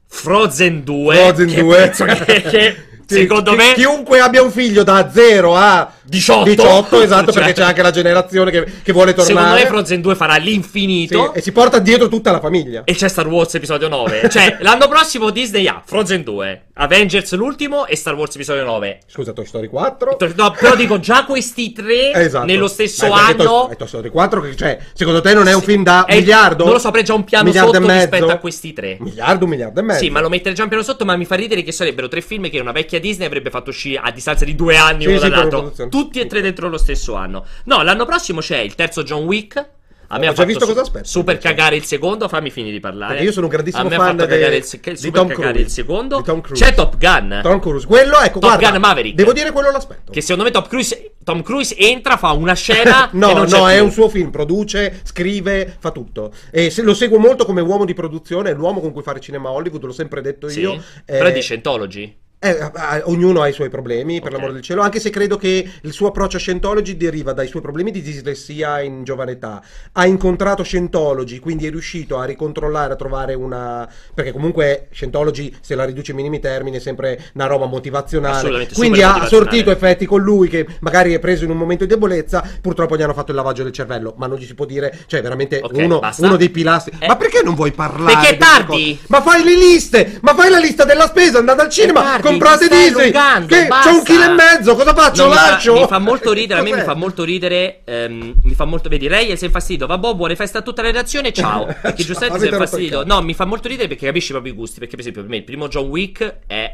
Frozen 2, Frozen che 2 penso che, che secondo chi- me chiunque abbia un figlio da 0 a 18. 18, esatto, Cioè, perché c'è anche la generazione che, che vuole tornare. Secondo me Frozen 2 farà Sì, l'infinito. e si porta dietro tutta la famiglia. E c'è Star Wars episodio 9. cioè, l'anno prossimo Disney ha Frozen 2, Avengers l'ultimo e Star Wars episodio 9. Scusa, Toy Story 4. No, però dico già questi tre Esatto. nello stesso Toy- anno. è Toy Story 4 che cioè, secondo te non è un Sì, film da è- miliardo? Non lo so, avrei già un piano Miliardo sotto rispetto a questi tre. Miliardo, un miliardo e mezzo. Sì, ma lo metterei già un piano sotto, ma mi fa ridere che sarebbero tre film che una vecchia Disney avrebbe fatto uscire a distanza di due anni Sì, uno sì, dall'altro. Tutti e tre dentro lo stesso anno. No, l'anno prossimo c'è il terzo John Wick. A me Ho ha già visto su- cosa aspetta, super cagare il secondo. Fammi finire di parlare. Perché io sono un grandissimo fan de- cagare il, se- di super Tom cagare Cruise. il secondo. Di Tom Cruise. C'è Top Gun. Tom Cruise, quello ecco, Top guarda, Gun Maverick. Devo dire quello l'aspetto. Che secondo me Top Cruise, Tom Cruise entra, fa una scena. No, no, è più. un suo film, produce, scrive, fa tutto. E se lo seguo molto come uomo di produzione, è l'uomo con cui fare cinema a Hollywood, l'ho sempre detto Sì. io. Però Eh, di Scientology. Eh, ognuno ha i suoi problemi, per Ok. l'amore del cielo, anche se credo che il suo approccio a Scientology deriva dai suoi problemi di dislessia in giovane età. Ha incontrato Scientology, quindi è riuscito a ricontrollare, a trovare una... perché comunque Scientology, se la riduce ai minimi termini, è sempre una roba motivazionale. Quindi ha sortito effetti con lui che magari è preso in un momento di debolezza, purtroppo gli hanno fatto il lavaggio del cervello, ma non gli si può dire, cioè veramente Ok, uno, uno dei pilastri. Eh. Ma perché non vuoi parlare? Perché è tardi. Ma fai le liste! Ma fai la lista della spesa, andate al cinema, comprate Disney! Che basta. c'è un chilo e mezzo, cosa faccio? No, mi, fa, mi fa molto ridere, a me mi fa molto ridere. ehm, mi fa molto. Vedi, Ray si è infastidito. Vabbè, buone feste a tutta la redazione. Ciao. Perché giustamente si è infastidito. No, mi fa molto ridere perché capisci proprio i gusti. Perché, per esempio, per me il primo John Wick è.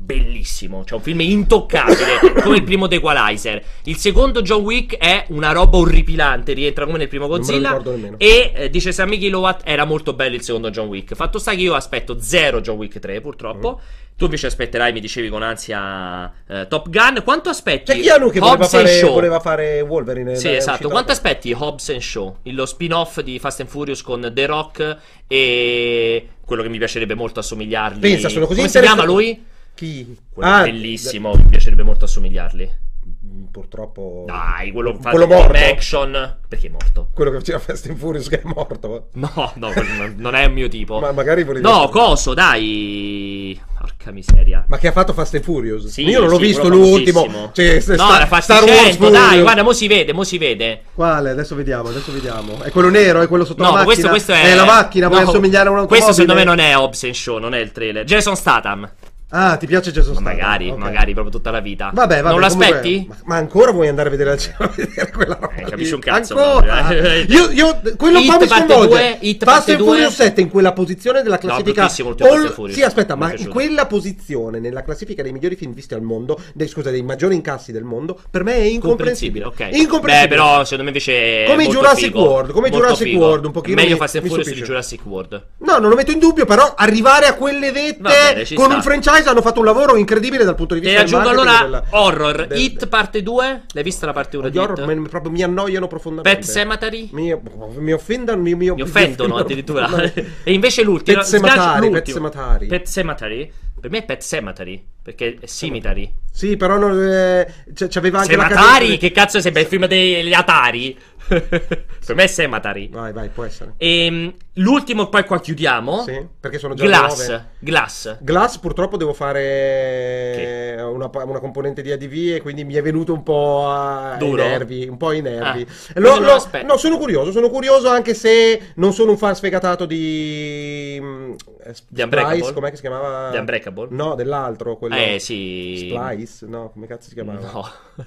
Bellissimo, cioè un film intoccabile come il primo The Equalizer. Il secondo John Wick è una roba orripilante, rientra come nel primo Godzilla. E eh, dice Sammy Kilowatt era molto bello il secondo John Wick. Fatto sta che io aspetto zero John Wick 3, purtroppo. Mm. Tu invece aspetterai, mi dicevi con ansia eh, Top Gun. Quanto aspetti? C'è Keanu che voleva fare, voleva fare Wolverine. Sì, è esatto. Quanto aspetti Hobbs and Shaw? Il- Lo spin-off di Fast and Furious con The Rock e quello che mi piacerebbe molto assomigliargli. Pensa, sono così Come si chiama lui? Chi? Quello Ah, bellissimo, mi piacerebbe molto assomigliarli. d- Purtroppo... Dai, quello Quello morto. action. Perché è morto? Quello che faceva Fast and Furious che è morto. No, no, non- è il mio tipo. Ma magari volevi... No, coso, dai. Porca miseria. Ma che ha fatto Fast and Furious? Sì, Io non l'ho sì, visto l'ultimo. Cioè, no, sta- era Star Wars Fascicento, dai, Furious. guarda, mo si vede, mo si vede. Quale? Adesso vediamo, adesso vediamo. È quello nero, è quello sotto No, la ma macchina? questo, questo è... la macchina, vuoi no, assomigliare a un'automobile? Questo secondo me non è Hobbs and Show, non è il trailer. Jason Statham. Ah, ti piace Jason Statham? magari, Ok. magari proprio tutta la vita. Vabbè, vabbè. Non lo comunque-? Ma, ma ancora vuoi andare a vedere a vedere quella roba? Eh, capisci un cazzo, Ancora? io, io, quello Hit qua mi sconvolge. due, Fast and. Furious 7 in quella posizione della classifica. and Furious. Sì, aspetta, ma in quella posizione nella classifica dei migliori film visti al mondo, dei, scusa, dei maggiori incassi del mondo, per me è incomprensibile. ok. Incomprensibile. Beh, però secondo me invece. Come Jurassic figo. World, come Molto Jurassic figo. World, un pochino Meglio mi- Fast and Furious di. Jurassic World. No, non lo metto in dubbio, però arrivare a quelle vette con un franchise hanno fatto un lavoro incredibile dal punto di vista del aggiungo allora della- Horror. del- Hit parte 2? L'hai vista la parte 1 Gli di horror me- proprio mi annoiano profondamente. Pet Cemetery? Mi, mi offendono, mi, mi, Mi offendono mi addirittura. e invece l'ultimo. Pet sgancio Pet. Sematari. Pet Cemetery? Per me è Pet Cemetery. Perché è Cemetery. Sì, però non, eh, c'aveva anche la Sematari? cadenza- Che cazzo sembra il film degli Atari? per me è Sematari. Vai, vai, può essere. Ehm, l'ultimo, poi qua chiudiamo. Sì, perché sono già Glass. nove. Glass. Glass purtroppo devo fare una, una componente di ADV e quindi mi è venuto un po' a- ai nervi, un po' ai nervi. Ah, Lo- lo- no, sono curioso, sono curioso anche se non sono un fan sfegatato di eh, The Unbreakable? Splice, com'è che si chiamava? The Unbreakable? No, dell'altro, quello Eh, sì. Splice, no, come cazzo si chiamava? No.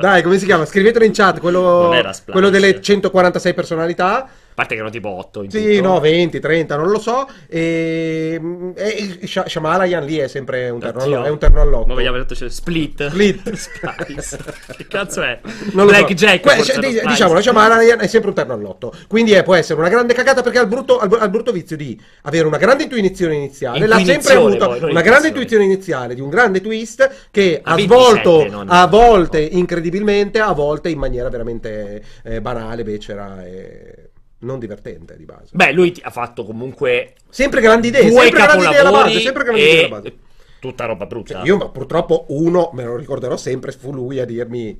Dai, come si chiama? Scrivetelo in chat, quello, quello delle 146 personalità. A parte che erano tipo 8 in Sì, tutto. no, 20, 30, non lo so. E, e il Sha- Shyamalan lì è sempre un terno, Oddio. è un terno all'otto. Ma vogliamo detto c'è Split. Split. Splice. che cazzo è? Non lo so. Blackjack. Que- cioè, era di- Splice. diciamo, la Shyamalan è sempre un terno all'otto. Quindi eh, può essere una grande cagata perché ha il brutto, ha il brutto vizio di avere una grande intuizione iniziale. L'ha sempre avuto poi, una grande intuizione. iniziale di un grande twist che A ha 27, svolto non- a volte incredibilmente, a volte in maniera veramente eh, banale, becera e non divertente di base. Beh, lui ti- ha fatto comunque Sempre grandi idee, sempre grandi idee alla base, sempre grandi idee alla base. tutta roba brutta. Cioè, io ma purtroppo uno, me lo ricorderò sempre, fu lui a dirmi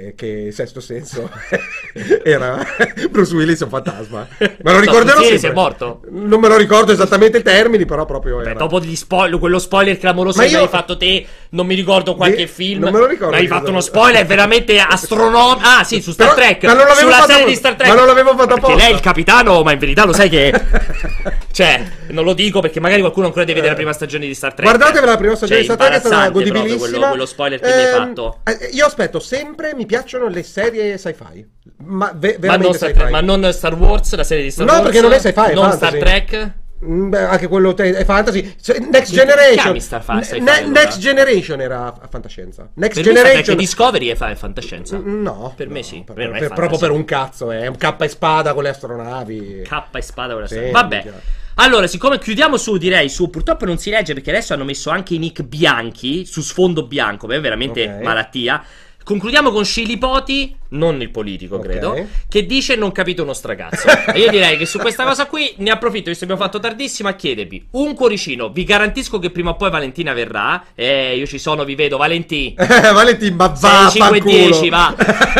eh, che Sesto Senso era Bruce Willis un fantasma. Me lo ricorderò Willis sempre. è morto? Non me lo ricordo esattamente i termini, però proprio Beh, era. dopo gli spoiler, quello spoiler clamoroso Ma che io- hai fatto te non mi ricordo qualche Di- film. non me lo ricordo Ma hai fatto uno spoiler veramente astronomico. Ah, sì, su Star Però- Trek. ma non l'avevo sulla fatto serie apposta. di Star Trek. Ma non l'avevo fatto Perché apposta. lei è il capitano, ma in verità lo sai che. cioè, non lo dico perché magari qualcuno ancora deve vedere la prima stagione di Star Trek. Guardatevela la prima stagione Cioè, di Star Trek, è stata godibilissima. Quello, quello spoiler che mi hai Ehm, fatto. eh, Io aspetto sempre, mi piacciono le serie sci-fi. Ma ve- Ma non, veramente Star, sci-fi. ma non Star Wars, la serie di Star No, Wars. perché non è sci-fi, è Non fantasy. Star Trek. Mm, beh, anche quello te- è fantasy. Next Ti Generation. sci-fi, Ne- allora? Next Generation era fantascienza. Next Per me Generation. Discovery è, fa- è fantascienza. Mm, No, Per me no, sì, per- per me per- proprio per un cazzo, è un K e spada con le astronavi. K e spada con la Sì, storia. Vabbè. minchia. Allora, siccome chiudiamo su, direi su, purtroppo non si legge perché adesso hanno messo anche i nick bianchi su sfondo bianco, beh, è veramente Ok. malattia. Concludiamo con Scilipoti, non il politico, Ok. credo, che dice non capito uno stragazzo. e io direi che su questa cosa qui ne approfitto, visto che abbiamo fatto tardissimo, a chiedervi un cuoricino. Vi garantisco che prima o poi Valentina verrà. Eh, io ci sono, vi vedo, Valentì. Valentin, ma 6, va, 5, 10, va.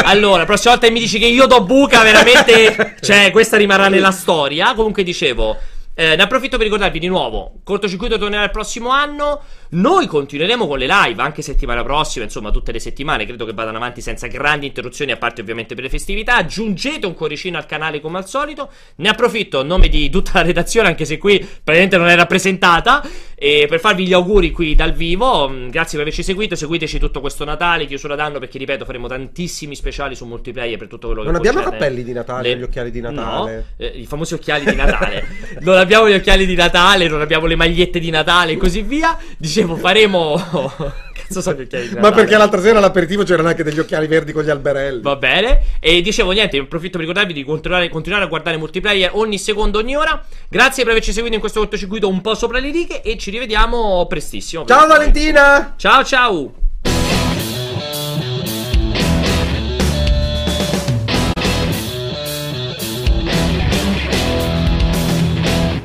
Allora, la prossima volta che mi dici che io do buca, veramente. cioè, questa rimarrà nella storia. Comunque, dicevo. Eh, ne approfitto per ricordarvi di nuovo: cortocircuito tornerà il prossimo anno. Noi continueremo con le live anche settimana prossima, insomma, tutte le settimane. Credo che vadano avanti senza grandi interruzioni, a parte ovviamente per le festività. Aggiungete un cuoricino al canale come al solito. Ne approfitto a nome di tutta la redazione, anche se qui praticamente non è rappresentata. E per farvi gli auguri qui dal vivo. mm, Grazie per averci seguito. Seguiteci tutto questo Natale, chiusura d'anno, perché ripeto, faremo tantissimi speciali su multiplayer per tutto quello che Non abbiamo concerne cappelli di Natale, gli occhiali di Natale. No, eh, i famosi occhiali di Natale. non abbiamo gli occhiali di Natale, non abbiamo le magliette di Natale e così via. Dicevo, faremo. Cazzo sono gli occhiali di Natale? Ma perché l'altra sera all'aperitivo c'erano anche degli occhiali verdi con gli alberelli. Va bene. E dicevo niente, approfitto per ricordarvi di continuare, continuare a guardare multiplayer ogni secondo, ogni ora. Grazie per averci seguito in questo cortocircuito un po' sopra le righe e ci rivediamo prestissimo. Ciao Valentina! Ciao ciao.